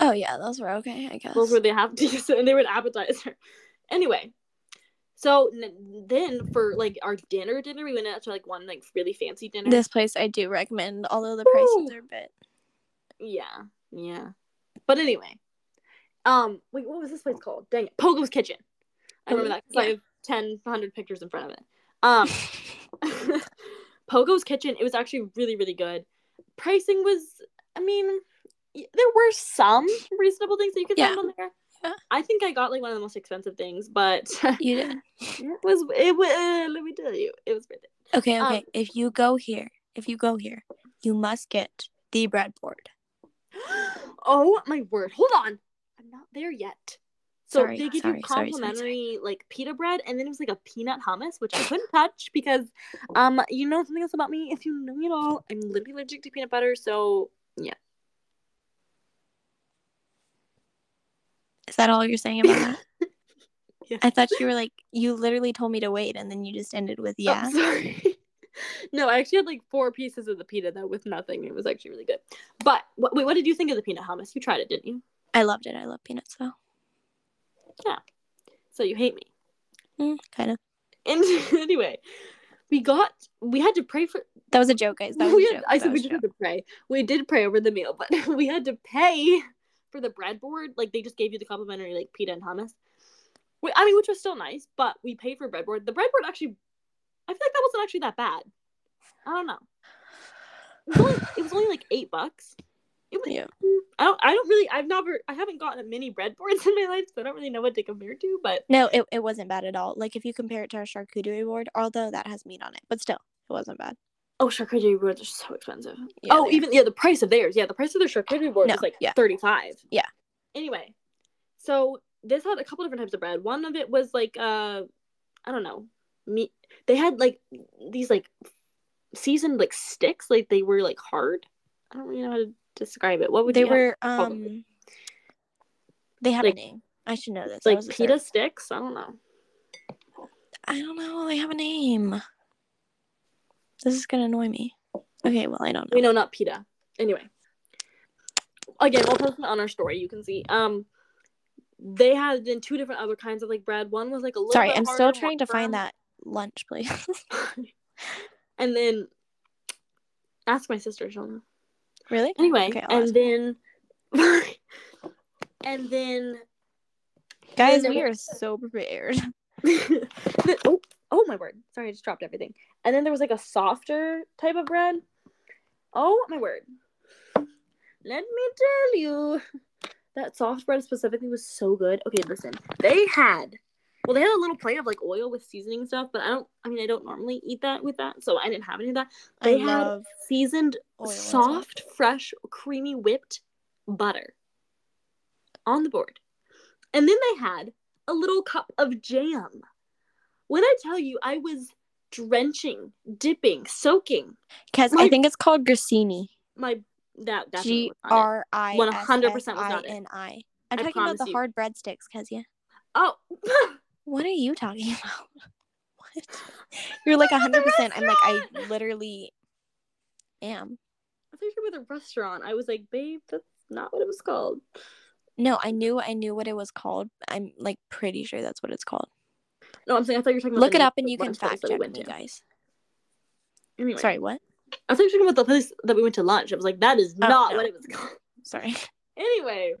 Oh yeah, those were okay. I guess. Those were the half decent, and they were an appetizer. Anyway, so n- then for like our dinner, dinner we went out to like one like really fancy dinner. This place I do recommend, although the prices Woo! are a bit. Yeah, yeah. But anyway, um, wait, what was this place called? Dang it, Pogo's Kitchen. I remember Oh, that because I have 10, 100 pictures in front of it. Um, Pogo's Kitchen. It was actually really, really good. Pricing was, I mean, there were some reasonable things that you could Yeah. find on there. Yeah. I think I got like one of the most expensive things, but You did. it was it was. Uh, let me tell you, it was worth it. Okay, Um, okay. if you go here, if you go here, you must get the breadboard. oh my word! Hold on, I'm not there yet. So Sorry, they give sorry, you sorry, sorry, complimentary like pita bread, and then it was like a peanut hummus, which I couldn't touch because, um, you know something else about me. If you know me at all, I'm literally allergic to peanut butter. So yeah, Is that all you're saying about that? Yeah. I thought you were like you literally told me to wait and then you just ended with Oh, yeah. sorry. no, I actually had like four pieces of the pita though with nothing. It was actually really good. But wait, what did you think of the peanut hummus? You tried it, didn't you? I loved it. I love peanuts though. So you hate me. Mm, kind of. And anyway, we got we had to pray for That was a joke, guys. That was had, joke. I said we did have to pray. We did pray over the meal, but we had to pay for the breadboard. Like they just gave you the complimentary like pita and hummus. We, I mean, which was still nice, but we paid for breadboard. The breadboard actually, I feel like that wasn't actually that bad. I don't know. It was only, it was only like eight bucks. Yeah. I don't. I don't really. I've never. I haven't gotten many breadboards in my life, so I don't really know what to compare to. But No, it, it wasn't bad at all. Like if you compare it to our charcuterie board, although that has meat on it, but still, it wasn't bad. oh, charcuterie boards are so expensive. Yeah, oh, even yeah, the price of theirs. Yeah, the price of their charcuterie board No, was like yeah. thirty five. Yeah. Anyway, so this had a couple different types of bread. One of it was like uh, I don't know, meat. They had like these like seasoned like sticks, like they were like hard. I don't really know how to describe it. What would they were um they have Like- a name. I should know this. Like pita sticks? I don't know. I don't know. They have a name. This is gonna annoy me. Okay, well I don't know. We know not pita. Anyway, again, we'll post it on our story. You can see. Um, they had then two different other kinds of like bread. One was like a little. Sorry, I'm still trying to find that lunch place. and then ask my sister. She'll know. Really? Anyway, Okay, and then and then Guys, we are so prepared. oh oh my word! Sorry, I just dropped everything. And then there was like a softer type of bread. Oh my word! Let me tell you, that soft bread specifically was so good. Okay, listen, they had. Well, they had a little plate of like oil with seasoning stuff, but I don't. I mean, I don't normally eat that with that, so I didn't have any of that. They I had seasoned, soft, fresh, creamy whipped butter on the board. And then they had a little cup of jam. When I tell you, I was drenching, dipping, soaking Because I think it's called Grissini. my that that G R I 100% was S S I not it. I. I'm talking about the hard breadsticks, Kezia. Oh, What are you talking about? What? You're like I'm at the 100%. I'm like, I literally am. I thought you were with a restaurant. I was like, babe, that's not what it was called. No, I knew I knew what it was called. I'm like pretty sure that's what it's called. No, I'm saying I thought you were talking about Look it up and you can fact we check went me, to. guys. Anyway, Sorry, what? I thought you were talking about the place that we went to lunch. I was like, that is Oh, not no. what it was called. Sorry. Anyway,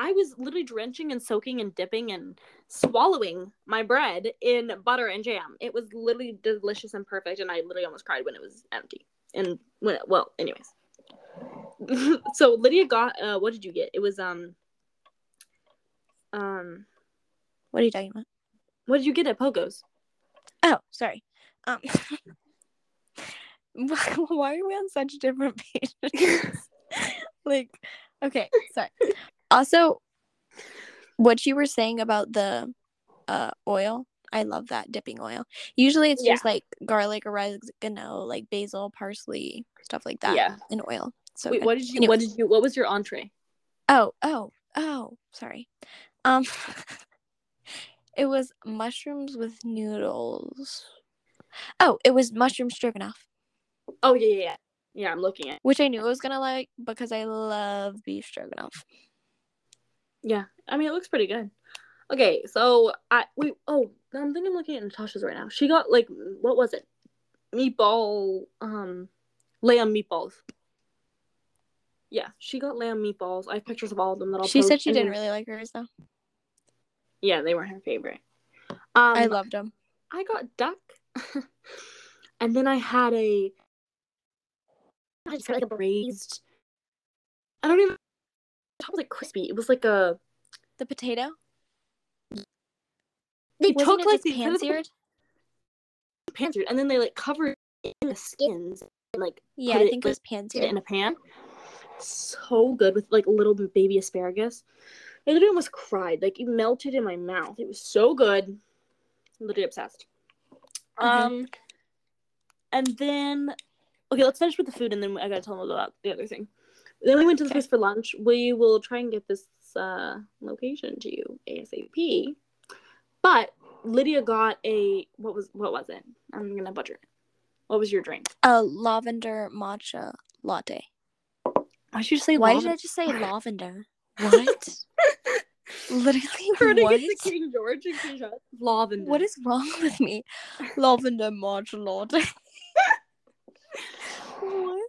I was literally drenching and soaking and dipping and swallowing my bread in butter and jam. It was literally delicious and perfect, and I literally almost cried when it was empty. And when it, well, anyways. so Lydia got uh what did you get? It was um um What are you talking about? what did you get at Pogo's? Oh, sorry. Um why are we on such different pages? like, okay, sorry. Also, what you were saying about the uh oil, I love that dipping oil. Usually it's just like garlic, oregano, like basil, parsley, stuff like that Yeah. in oil. So Wait, what did you what did you what was your entree? Oh, oh, oh, sorry. Um it was mushrooms with noodles. Oh, it was mushroom stroganoff, Oh yeah, yeah, yeah. Yeah, I'm looking at. which I knew I was gonna like because I love beef stroganoff. Yeah, I mean it looks pretty good. Okay, so I we oh I'm thinking I'm looking at Natasha's right now. She got like what was it? Meatball um lamb meatballs. Yeah, she got lamb meatballs. I have pictures of all of them that I'll She post. said she didn't really like hers though. Yeah, they weren't her favorite. Um I loved them. I got duck. and then I had a I just had like a braised I don't even top was like crispy. It was like a The potato they wasn't took like the pan-seared? pan-seared and then they like covered it in the skins and like Yeah, I it, think it was pan-seared. in a pan. So good with like a little baby asparagus. I literally almost cried. Like it melted in my mouth. It was so good. I'm literally obsessed. Mhm. Um, and then okay, let's finish with the food, and then I gotta tell them about the other thing. Then we went to the Okay. place for lunch. We will try and get this uh, location to you ASAP. But Lydia got a what was what was it? I'm gonna butcher it. What was your drink? A lavender matcha latte. Why should you say Why lavender? did I just say lavender? What? Literally, Turning what? into King George and King Charles. Lavender. What is wrong with me? Lavender matcha latte. what?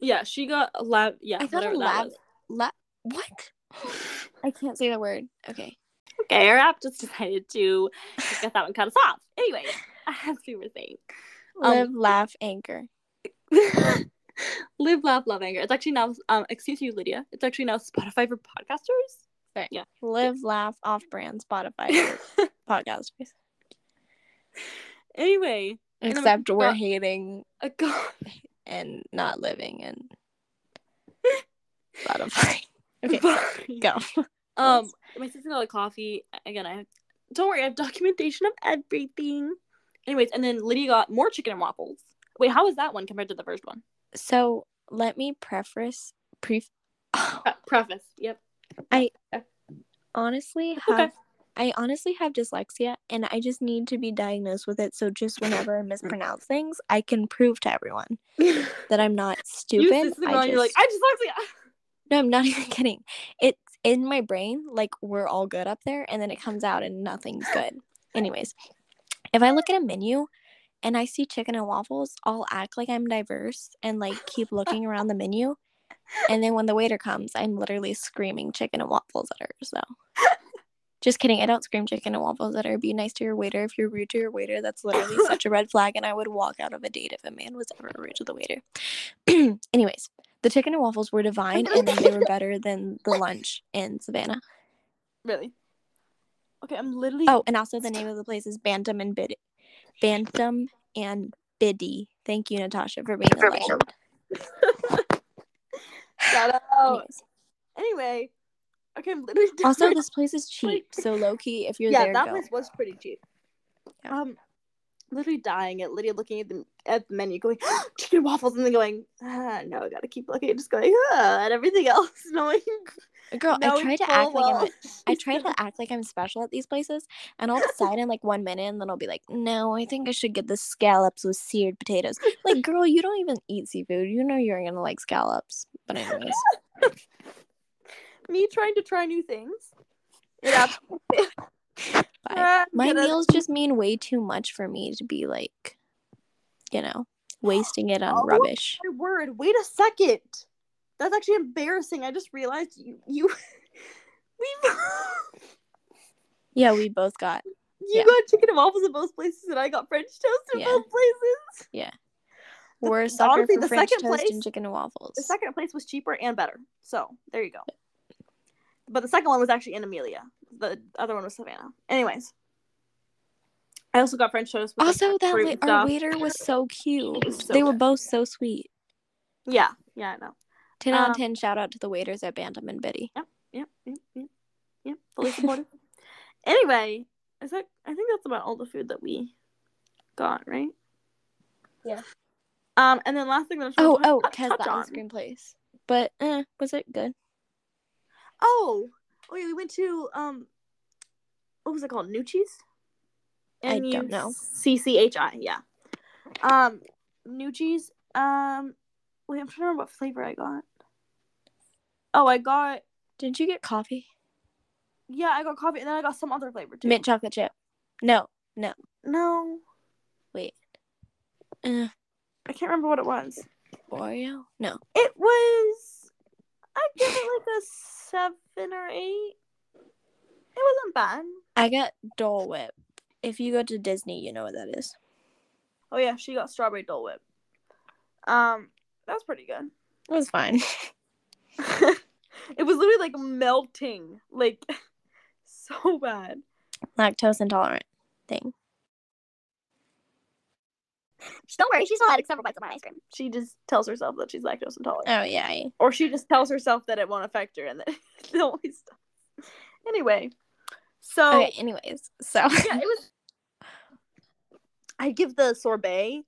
Yeah, she got a lab. Yeah, I thought a lab. La- what? I can't say the word. Okay. Okay, our app just decided to get that one cut us off. Anyway, as we were saying, Um, Live, laugh, anchor. live, laugh, love, anger. It's actually now. Um, excuse you, Lydia. It's actually now Spotify for podcasters. Right? Yeah. Live, laugh, off brand, Spotify, for podcasters. anyway, Except we're hating a god. And not living in Spotify. Okay, go. Um, my sister got a coffee. Again, I have, don't worry, I have documentation of everything. Anyways, and then Lydia got more chicken and waffles. Wait, how was that one compared to the first one? So let me preface. Pre- Pre- preface. Yep. I honestly have Okay. I honestly have dyslexia and I just need to be diagnosed with it so just whenever I mispronounce things, I can prove to everyone that I'm not stupid. I on, you're like, I'm dyslexia. no, I'm not even kidding. It's in my brain, like we're all good up there, and then it comes out and nothing's good. Anyways, if I look at a menu and I see chicken and waffles, I'll act like I'm diverse and like keep looking around the menu. And then when the waiter comes, I'm literally screaming chicken and waffles at her. So just kidding. I don't scream chicken and waffles at her. Be nice to your waiter. If you're rude to your waiter, that's literally such a red flag. And I would walk out of a date if a man was ever rude to the waiter. Anyways, the chicken and waffles were divine and they were better than the lunch in Savannah. Really? Okay, I'm literally. Oh, and also the name of the place is Bantam and Biddy. Bantam and Biddy. Thank you, Natasha, for being a legend. shout out. Anyways. Anyway, okay, I'm literally. Also, this place is cheap, so low key, if you're there. yeah, there, that go. place was pretty cheap. Yeah. Um, literally dying at Lydia looking at the at the menu, going chicken waffles, and then going, ah, no, I gotta keep looking, just going, ah, and everything else, knowing. Girl, I try to act like I'm. I try to act like I'm special at these places, and I'll decide in like one minute, and then I'll be like, "No, I think I should get the scallops with seared potatoes." Like, girl, you don't even eat seafood. You know you're gonna like scallops. But anyways, Me trying to try new things. Yeah. Ah, my meals just mean way too much for me to be like, you know, wasting it on Oh. rubbish. My word, wait a second. That's actually embarrassing. I just realized you you we Yeah, we both got. you Yeah. got chicken and waffles in both places, and I got French toast in Yeah. both places. Yeah. We're a sucker honestly, for the French second toast place- and chicken and waffles. The second place was cheaper and better. So there you go. But the second one was actually in Amelia. The other one was Savannah. Anyways. I also got French toast with also, like, that fruit wa- and our waiter was so cute. was so they were good. both so sweet. Yeah, yeah, I know. 10 out Um, of 10 shout out to the waiters at Bantam and Biddy. Yep, yep, yep, yep. Fully supported. anyway, is that I think that's about all the food that we got, right? Yeah. Um, and then last thing that I just Oh, wanted to oh, touch- Kez the on. ice cream place. But eh, was it good? Oh, oh yeah, we went to um, what was it called? Nucci's. I don't know. C C H I, yeah. Um, Nucci's. Um, wait, I'm trying to remember what flavor I got. Oh, I got Didn't you get coffee? yeah, I got coffee, and then I got some other flavor too. Mint chocolate chip. No, no. No, Wait. Uh, I can't remember what it was. Oreo? No. It was. I'd give it like a seven or eight. It wasn't bad. I got Dole Whip. If you go to Disney, you know what that is. Oh yeah, she got strawberry Dole Whip. Um, that was pretty good. It was fine. it was literally like melting, like so bad. Lactose intolerant thing. Don't worry, she still had several bites of my ice cream. She just tells herself that she's lactose intolerant, Oh, yeah. Or she just tells herself that it won't affect her and that it always does. Anyway, so Okay, anyways, so yeah, it was. I give the sorbet.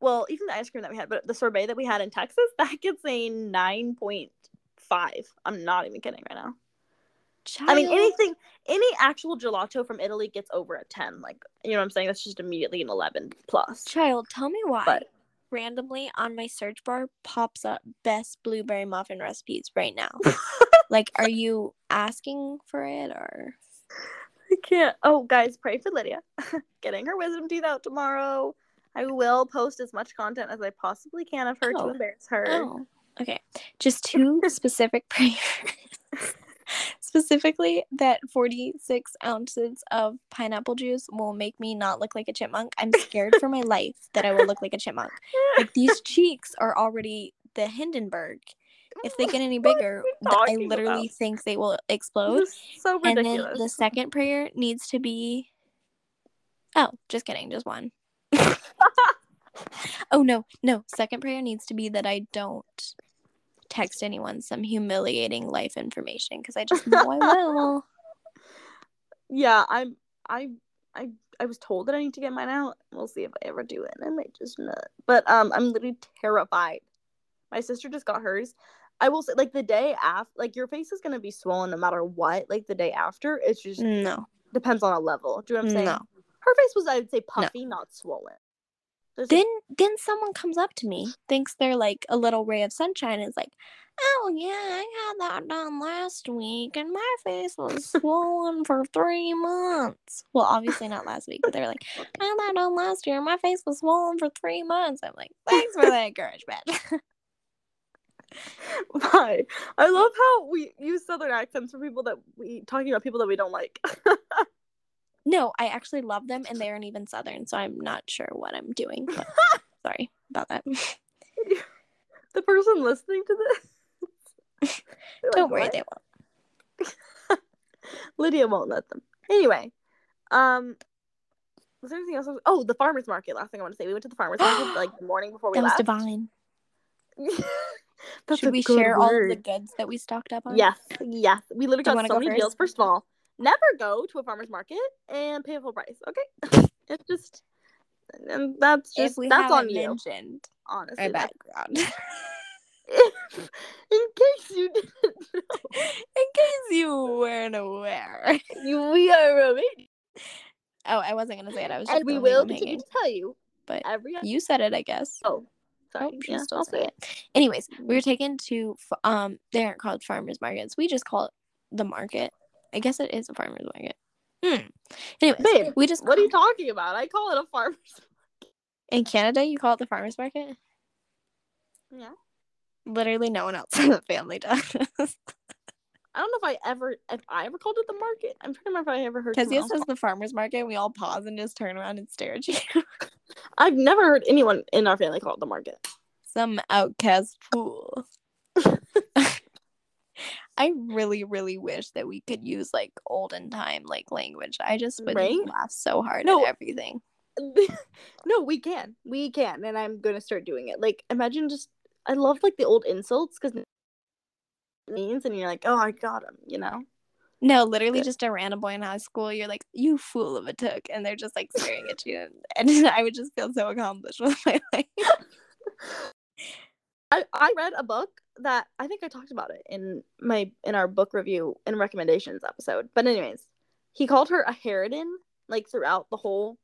Well, even the ice cream that we had, but the sorbet that we had in Texas, that gets a nine point five. I'm not even kidding right now. I mean, anything, any actual gelato from Italy gets over a ten. Like, you know what I'm saying? That's just immediately an eleven plus. Child, tell me why. But- Randomly on my search bar pops up best blueberry muffin recipes right now. like, are you asking for it or? I can't. Oh, guys, pray for Lydia getting her wisdom teeth out tomorrow. I will post as much content as I possibly can of her Oh. to embarrass her. Oh, okay. Just two specific prayers. Specifically, that 46 ounces of pineapple juice will make me not look like a chipmunk. I'm scared for my life that I will look like a chipmunk. Like, these cheeks are already the Hindenburg. If they get any bigger, I literally about? think they will explode. so And then the second prayer needs to be. Oh, just kidding. Just one. oh, no. No. Second prayer needs to be that I don't text anyone some humiliating life information because I just know I will. yeah, I'm. I. I. I was told that I need to get mine out. We'll see if I ever do it. I might just not. But um, I'm literally terrified. My sister just got hers. I will say, like the day after, like your face is gonna be swollen no matter what. Like the day after, it's just No. depends on a level. Do you know what I'm saying? No. Her face was, I would say, puffy, not swollen. There's a- Then then someone comes up to me, thinks they're like a little ray of sunshine, and is like, "Oh yeah, I had that done last week, and my face was swollen for three months." Well, obviously not last week, but they're like, "I had that done last year, and my face was swollen for three months." I'm like, "Thanks for the encouragement." Why? I love how we use southern accents for people that we talking about people that we don't like. no, I actually love them, and they aren't even southern, so I'm not sure what I'm doing. Sorry about that. the person listening to this. Don't like, worry, "What?" they won't. Lydia won't let them. Anyway, um, was there anything else? Oh, the farmers market. Last thing I want to say, we went to the farmers market like the morning before we That was divine. Should we share all of the goods that we stocked up on? Yes, yes. We literally got so go many first? deals. First of all, never go to a farmer's market and pay a full price. Okay, it's just, and that's just that's on you. mentioned Honestly, background. in case you didn't know, In case you weren't aware. you, we are Romanian, Oh, I wasn't gonna say it. I was just and we will continue to tell you But every. you said it, I guess. Oh, sorry. Oh, yeah, still I'll say it. Anyways, we were taken to um. They aren't called farmers markets. We just call it the market. I guess it is a farmers market. Hmm. Anyways, Babe, we just What are you talking about? I call it a farmer's. Market. In Canada. You call it the farmers market. Yeah. Literally, no one else in the family does. I don't know if I ever if I ever called it the market. I'm trying to remember if I ever heard. Kezia someone else says the farmers market. We all pause and just turn around and stare at you. I've never heard anyone in our family call it the market. Some outcast fool. I really, really wish that we could use like olden time like language. I just would Right? laugh so hard No. at everything. no, we can. We can, and I'm gonna start doing it. Like, imagine just I love like the old insults because means, and you're like, oh, I got him, you know. No, literally Good. just a random boy in high school. You're like, you fool of a took, and they're just like staring at you, and, and I would just feel so accomplished with my life. I I read a book that I think I talked about it in my in our book review and recommendations episode. But anyways, he called her a harridan like throughout the whole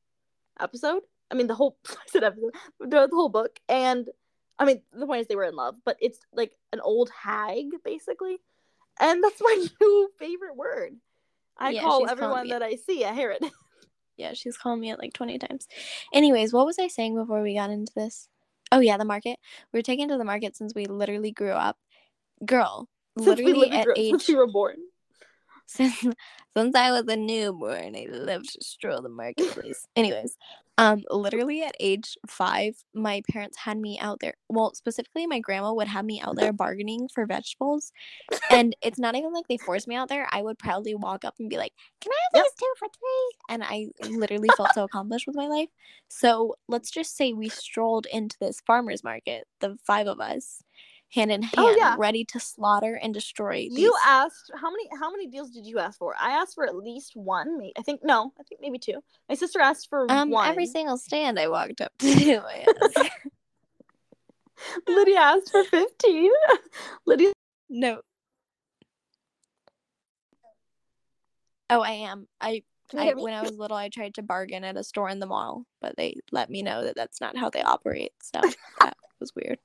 episode. I mean the whole I said episode throughout the whole book. And I mean the point is they were in love, but it's like an old hag basically. And that's my new favorite word. I Yeah, call everyone that I see a harridan. Yeah, she's called me it like 20 times. Anyways, what was I saying before we got into this? Oh, yeah, the market. We were taken to the market since we literally grew up. Girl, Since literally at since age we were born. since since I was a newborn, I loved to stroll the marketplace. Anyways, um, literally at age five, my parents had me out there. Well, specifically, my grandma would have me out there bargaining for vegetables, and it's not even like they forced me out there. I would proudly walk up and be like, "Can I have Yep. these two for three? And I literally felt so accomplished with my life. So let's just say we strolled into this farmers market, the five of us, hand in hand, Oh, yeah. ready to slaughter and destroy. You asked how many how many deals did you ask for? I asked for at least one. I think no, I think maybe two. My sister asked for um one. every single stand I walked up to. Lydia asked for fifteen. Lydia, no. Oh, I am. I I, when I was little, I tried to bargain at a store in the mall, but they let me know that that's not how they operate. So that was weird.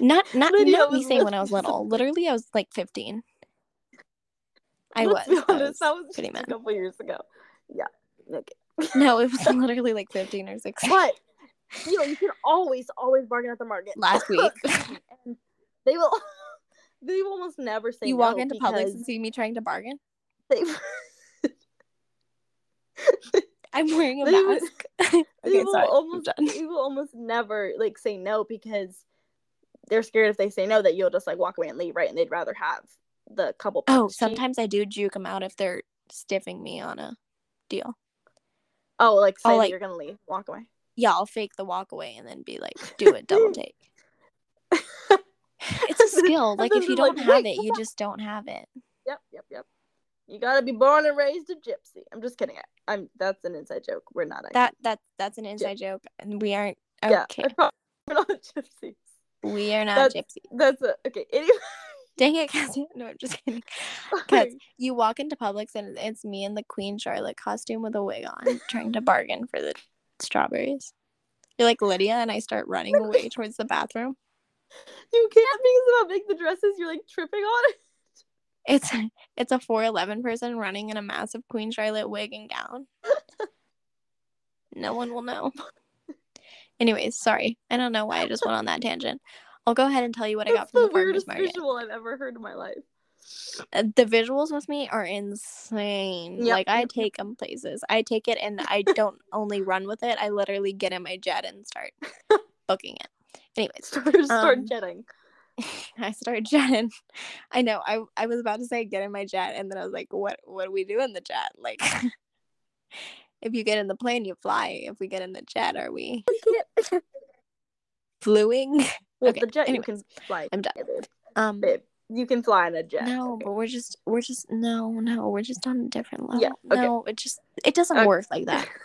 Not not Lydia not me saying when I was little. Literally, I was like fifteen. I Let's was. I was that was pretty just a couple years ago. Yeah. Okay. No, it was literally like fifteen or sixteen But you know, you can always, always bargain at the market. last week. and they will they will almost never say you no walk into Publix and see me trying to bargain. they, I'm wearing a will- mask. they okay, will sorry. I'm almost done. they will almost never like say no because they're scared if they say no that you'll just like walk away and leave, right? And they'd rather have the couple Oh, sometimes I do juke them out if they're stiffing me on a deal. Oh, like say like- you're gonna leave, walk away. Yeah, I'll fake the walk away and then be like, do a double take. It's a skill. Like if you don't have it, you just don't have it. Yep, yep, yep. You gotta be born and raised a gypsy. I'm just kidding. I'm that's an inside joke. We're not. That that that's an inside joke, and we aren't okay. I promise we're not gypsies. We are not That's- gypsies. That's a okay. Anyway, Dang it, Cassie. No, I'm just kidding. Cause you walk into Publix and it's me in the Queen Charlotte costume with a wig on, trying to bargain for the strawberries. You're like Lydia, and I start running away towards the bathroom. you can't because about make the dresses. You're like tripping on it. It's it's a four eleven person running in a massive Queen Charlotte wig and gown. No one will know. Anyways, sorry. I don't know why I just went on that tangent. I'll go ahead and tell you what I got That's from the, the farmers weirdest market. visual I've ever heard in my life. Uh, The visuals with me are insane. Yep, Like I take them places. I take it and I don't only run with it. I literally get in my jet and start booking it. Anyways, Start, start Um, jetting. I started jetting. I know. I I was about to say get in my jet, and then I was like, what What do we do in the jet? Like, if you get in the plane, you fly. If we get in the jet, are we fluing? Well, okay, the jet anyways, you can fly. I'm done. Babe. Um, Babe, you can fly in a jet. no, but we're just we're just no no we're just on a different level. Yeah, okay. No, it just it doesn't Okay. work like that.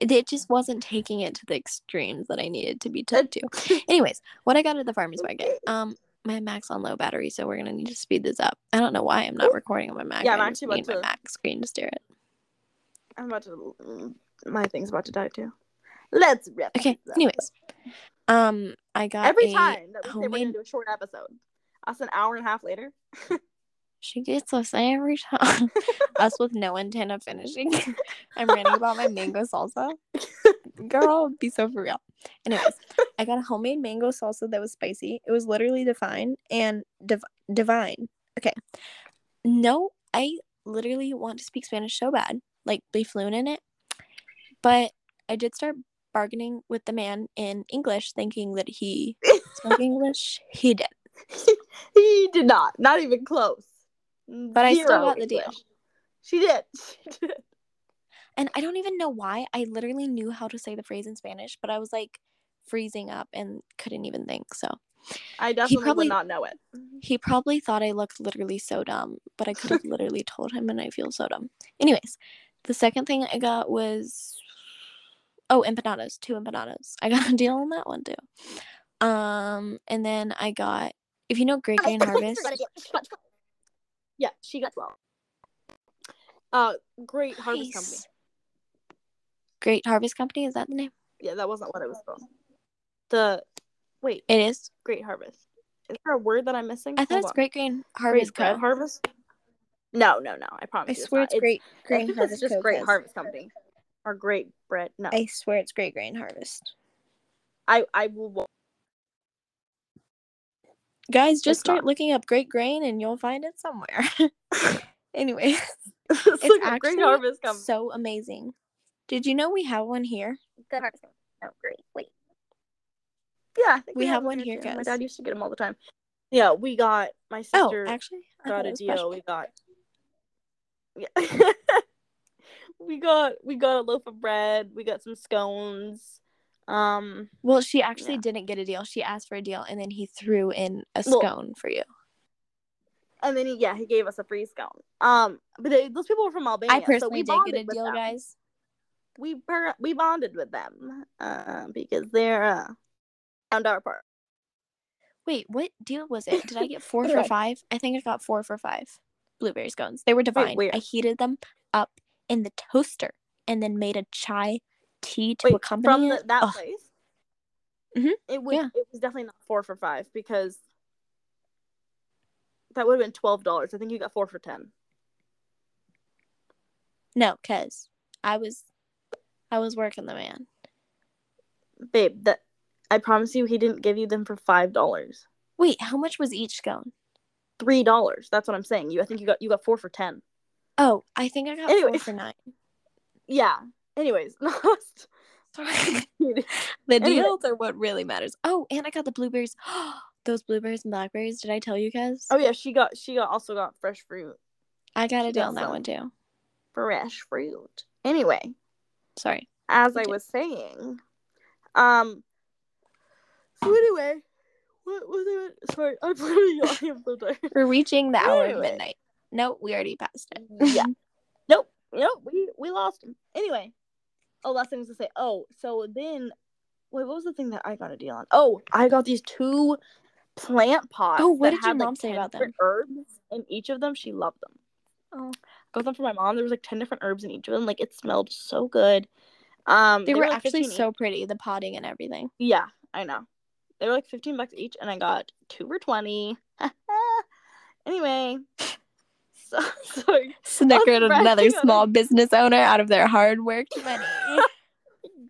It, it just wasn't taking it to the extremes that I needed to be took to. Anyways, what I got at the farmers market. Um, my Mac's on low battery, so we're gonna need to speed this up. I don't know why I'm not recording on my Mac. Yeah, I'm I actually need about my to- Mac screen to stare at. I'm about to. mm, My thing's about to die too. Let's wrap. Okay. Anyways, um, I got every time that we say we're gonna do a short episode, us an hour and a half later. She gets us every time. us with no intent of finishing. I'm ranting about my mango salsa. Girl, be so for real. Anyways, I got a homemade mango salsa that was spicy. It was literally divine and div- divine. Okay. No, I literally want to speak Spanish so bad, like be fluent in it. But I did start bargaining with the man in English, thinking that he spoke English. He did. he did not. Not even close. But I still got the deal. She did. She did. And I don't even know why. I literally knew how to say the phrase in Spanish, but I was like freezing up and couldn't even think. So I definitely probably- would not know it. he probably thought I looked literally so dumb, but I could have literally told him and I feel so dumb. Anyways, the second thing I got was oh empanadas, two empanadas. I got a deal on that one too. Um, and then I got if you know Great Grain Harvest, Yeah, she got twelve. Uh, great harvest company. Great Harvest Company is that the name? Yeah, that wasn't what it was called. The wait, It is. great harvest. Is there a word that I'm missing? I thought Hold it's on. Great Grain Harvest Co. harvest. No, no, no. I I promise. you swear not. it's Great I Grain Harvest it's just Great. Harvest Company or Great Bread. No, I swear it's Great Grain Harvest. I I will. Guys, just It's start not. looking up Great Grain and you'll find it somewhere. anyway, it's it's like Great Harvest so amazing. Did you know we have one here? Good harvest. Oh, great. Wait. Yeah, think We have them one here, too. My dad used to get them all the time. Yeah, we got my sister. Oh, sister actually, got a deal. We got. Yeah. we got we got a loaf of bread. We got some scones. Um, Well, she actually Yeah. didn't get a deal. She asked for a deal, and then he threw in a Well- scone for you. and then he, yeah, he gave us a free scone. Um, but they, those people were from Albania. I so personally we did get a deal, them. guys. We per- we bonded with them, uh, because they're uh, around our part. Wait, what deal was it? Did I get four for five? I think I got four for five blueberry scones. They were divine. where? I heated them up in the toaster and then made a chai tea to Wait, accompany from the, that place. Mhm, It was yeah. it was definitely not four for five because that would have been twelve dollars. I think you got four for ten. No, cause I was, I was working the man. Babe, that I promise you, he didn't give you them for five dollars. Wait, how much was each scone? Three dollars. That's what I'm saying. You, I think you got you got four for ten. Oh, I think I got Anyway. four for nine. Yeah. Anyways, lost. the Anyway. deals are what really matters. Oh, and I got the blueberries. Those blueberries and blackberries. Did I tell you guys? Oh yeah, she got she got also got fresh fruit. I got a deal on that one too. Fresh fruit. Anyway, Sorry. as I Okay. was saying, um. So anyway, what was it? Sorry, I'm literally yawning. I'm so tired. We're reaching the hour of midnight. No, we already passed it. Yeah. Nope. Nope. We we lost him. Anyway. Oh, last thing was to say. Oh, so then, wait, what was the thing that I got a deal on? Oh, I got these two plant pots. Oh, what did your had, like, mom say about them? Herbs, and each of them, she loved them. Oh. Got them for my mom. There was like ten different herbs in each of them. Like it smelled so good. Um, They, were, like, actually 15 so each. pretty, the potting and everything. Yeah, I know. They were like fifteen bucks each, and I got two for twenty. anyway, so sorry. Snickered another small business owner out of their hard worked money.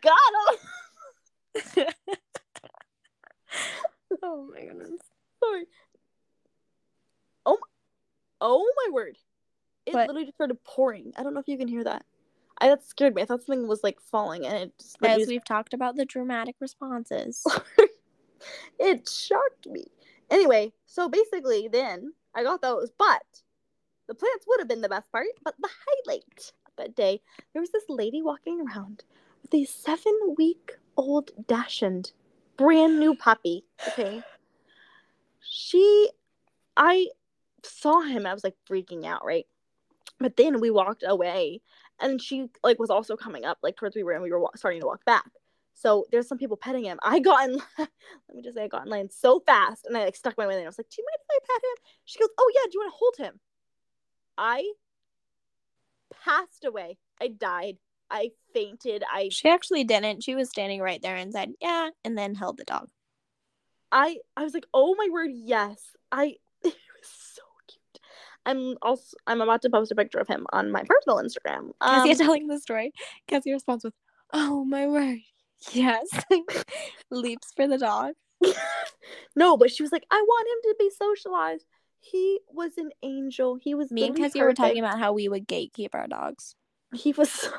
Got him. oh my goodness. Sorry. Oh, my, oh my word! It What? literally just started pouring. I don't know if you can hear that. I that scared me. I thought something was like falling, and it just, As we've talked about the dramatic responses. it shocked me. Anyway, so basically, then I got those, but the plants would have been the best part. But the highlight of that day, there was this lady walking around with a seven-week-old Dachshund, brand new puppy. Okay, she, I saw him. I was like freaking out, right? But then we walked away, and she like was also coming up like towards we were, and we were starting to walk back. So there's some people petting him. I got in. let me just say, I got in line so fast, and I like stuck my way in. I was like, "Do you mind if I pet him?" She goes, "Oh yeah. Do you want to hold him?" I passed away. I died. I fainted. I She actually didn't. She was standing right there and said, yeah, and then held the dog. I I was like, "Oh my word, yes!" I it was so cute. I'm also I'm about to post a picture of him on my personal Instagram. Um, Cassie telling the story. Cassie responds with, oh my word. Yes. Leaps for the dog. no, but she was like, "I want him to be socialized." He was an angel. He was Me and literally Cassie were talking about how we would gatekeep our dogs. he was so,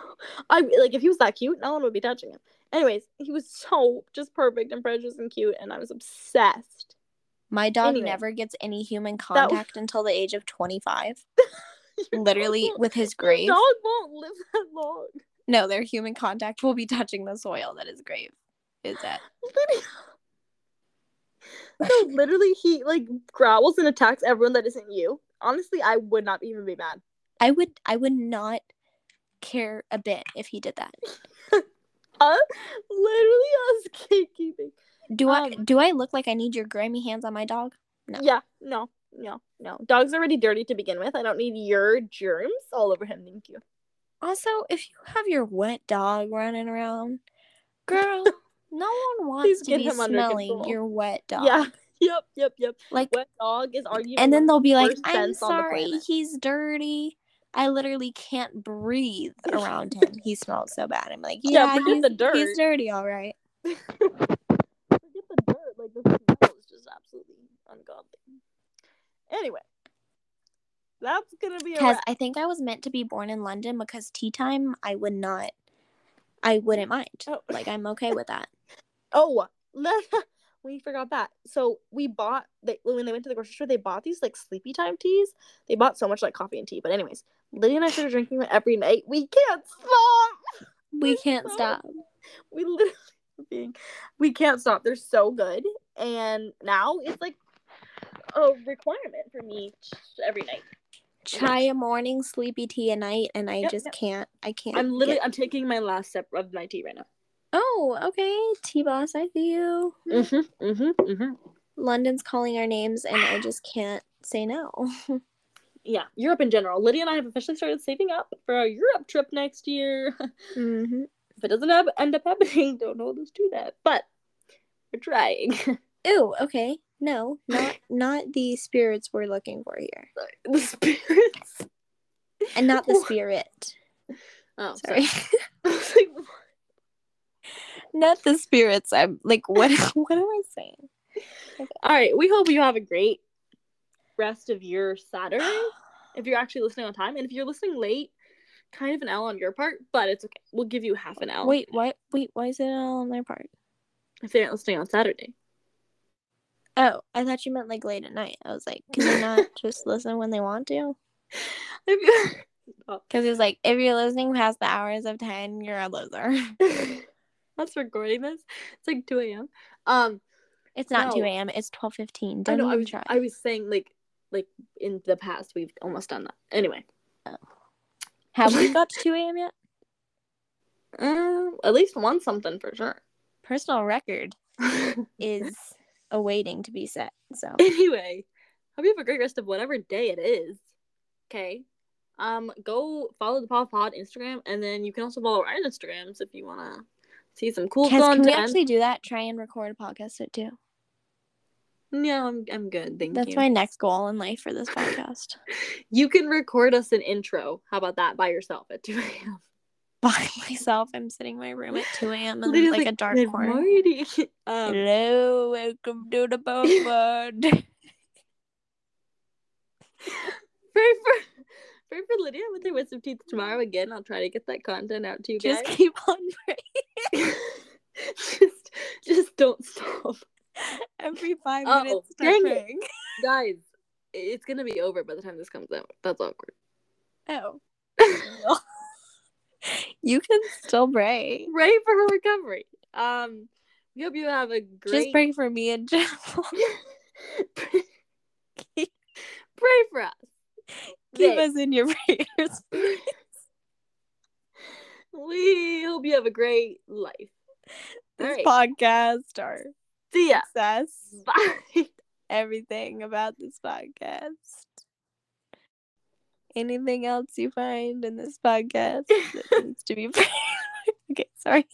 I like if he was that cute, no one would be touching him. Anyways, he was so just perfect and precious and cute, and I was obsessed. My dog Anyway. never gets any human contact until the age of 25. Literally Your with his grave. Your dog won't live that long. No, their human contact will be touching the soil that his grave is at. Literally- literally, he like growls and attacks everyone that isn't you. Honestly, I would not even be mad. I would I would not care a bit if he did that. Uh, literally us gatekeeping. Do I Um, do I look like I need your grimy hands on my dog? No. Yeah, no, no, no. Dog's already dirty to begin with. I don't need your germs all over him. Thank you. Also, if you have your wet dog running around, girl, no one wants to get be smelling control. your wet dog. Yeah. Yep. Yep. Yep. Like Wet dog is arguably. and then they'll be like, "I'm scents on the sorry, he's dirty. I literally can't breathe around him. He smells so bad." I'm like, Yeah, "Yeah, he's, the dirt." he's dirty, all right." Forget the dirt. Like the smell is just absolutely ungodly. Anyway, that's gonna be a Because. I think I was meant to be born in London because tea time I would not, I wouldn't mind. Oh. Like I'm okay with that. Oh, let, we forgot that. So we bought they when they went to the grocery store, they bought these like sleepy time teas. They bought so much like coffee and tea. But anyways, Lydia and I started drinking them every night. We can't stop. We can't so- stop. We literally being we can't stop. They're so good. And now it's like a requirement for me every night. Chai a morning, sleepy tea a night, and I Yep, just yep. can't. I can't. I'm literally get- I'm taking my last sip of my tea right now. Oh, okay. T boss, I see you. Mm-hmm. Mm-hmm. Mm-hmm. London's calling our names, and I just can't say no. Yeah, Europe in general. Lydia and I have officially started saving up for our Europe trip next year. hmm if it doesn't have, end up happening, don't hold us to that. But we're trying. Ooh, okay. No, not not the spirits we're looking for here, the spirits. and not the spirit. Oh, Sorry, sorry. I was like, what? Not the spirits. I'm like, what? What am I saying? All right, we hope you have a great rest of your Saturday. if you're actually listening on time, and if you're listening late, kind of an L on your part, but it's okay. We'll give you half an L. Wait, what? Wait, why is it all on their part? if they aren't listening on Saturday. Oh, I thought you meant like late at night. I was like, can they not just listen when they want to? Because it's like, if you're listening past the hours of 10, you're a loser. That's recording this. It's like 2 a.m. Um, It's not No. 2 a.m., it's 12.15. I Don't know. I was, try. I was saying like, like in the past, we've almost done that. Anyway, Have we got to 2 a.m. yet? um, at least one something for sure. Personal record is awaiting to be set. So, anyway, hope you have a great rest of whatever day it is. Okay. Um, go follow the Paw Pod Instagram, and then you can also follow our Instagrams if you wanna see some cool Kes, can we actually do that? Try and record a podcast it too. No, I'm I'm good. Thank That's you. That's my next goal in life for this podcast. You can record us an intro. How about that by yourself at 2 a.m. By myself, I'm sitting in my room at 2 a.m. in Literally, like a dark "Good corner. morning." um, Hello, welcome to the pod. pray for pray for Lydia with her wisdom teeth tomorrow again. I'll try to get that content out to you Just guys. Just keep on praying. Just just don't stop. Every 5 Oh, minutes, dang it. Guys, it's gonna be over by the time this comes out. That's awkward. Oh. you can still pray. Pray for her recovery. Um we hope you have a great Just pray for me in general. pray for us. Keep They- us in your prayers. We hope you have a great life. This Alright. podcast, our See ya. success, Bye. everything about this podcast. Anything else you find in this podcast that needs to be okay, sorry.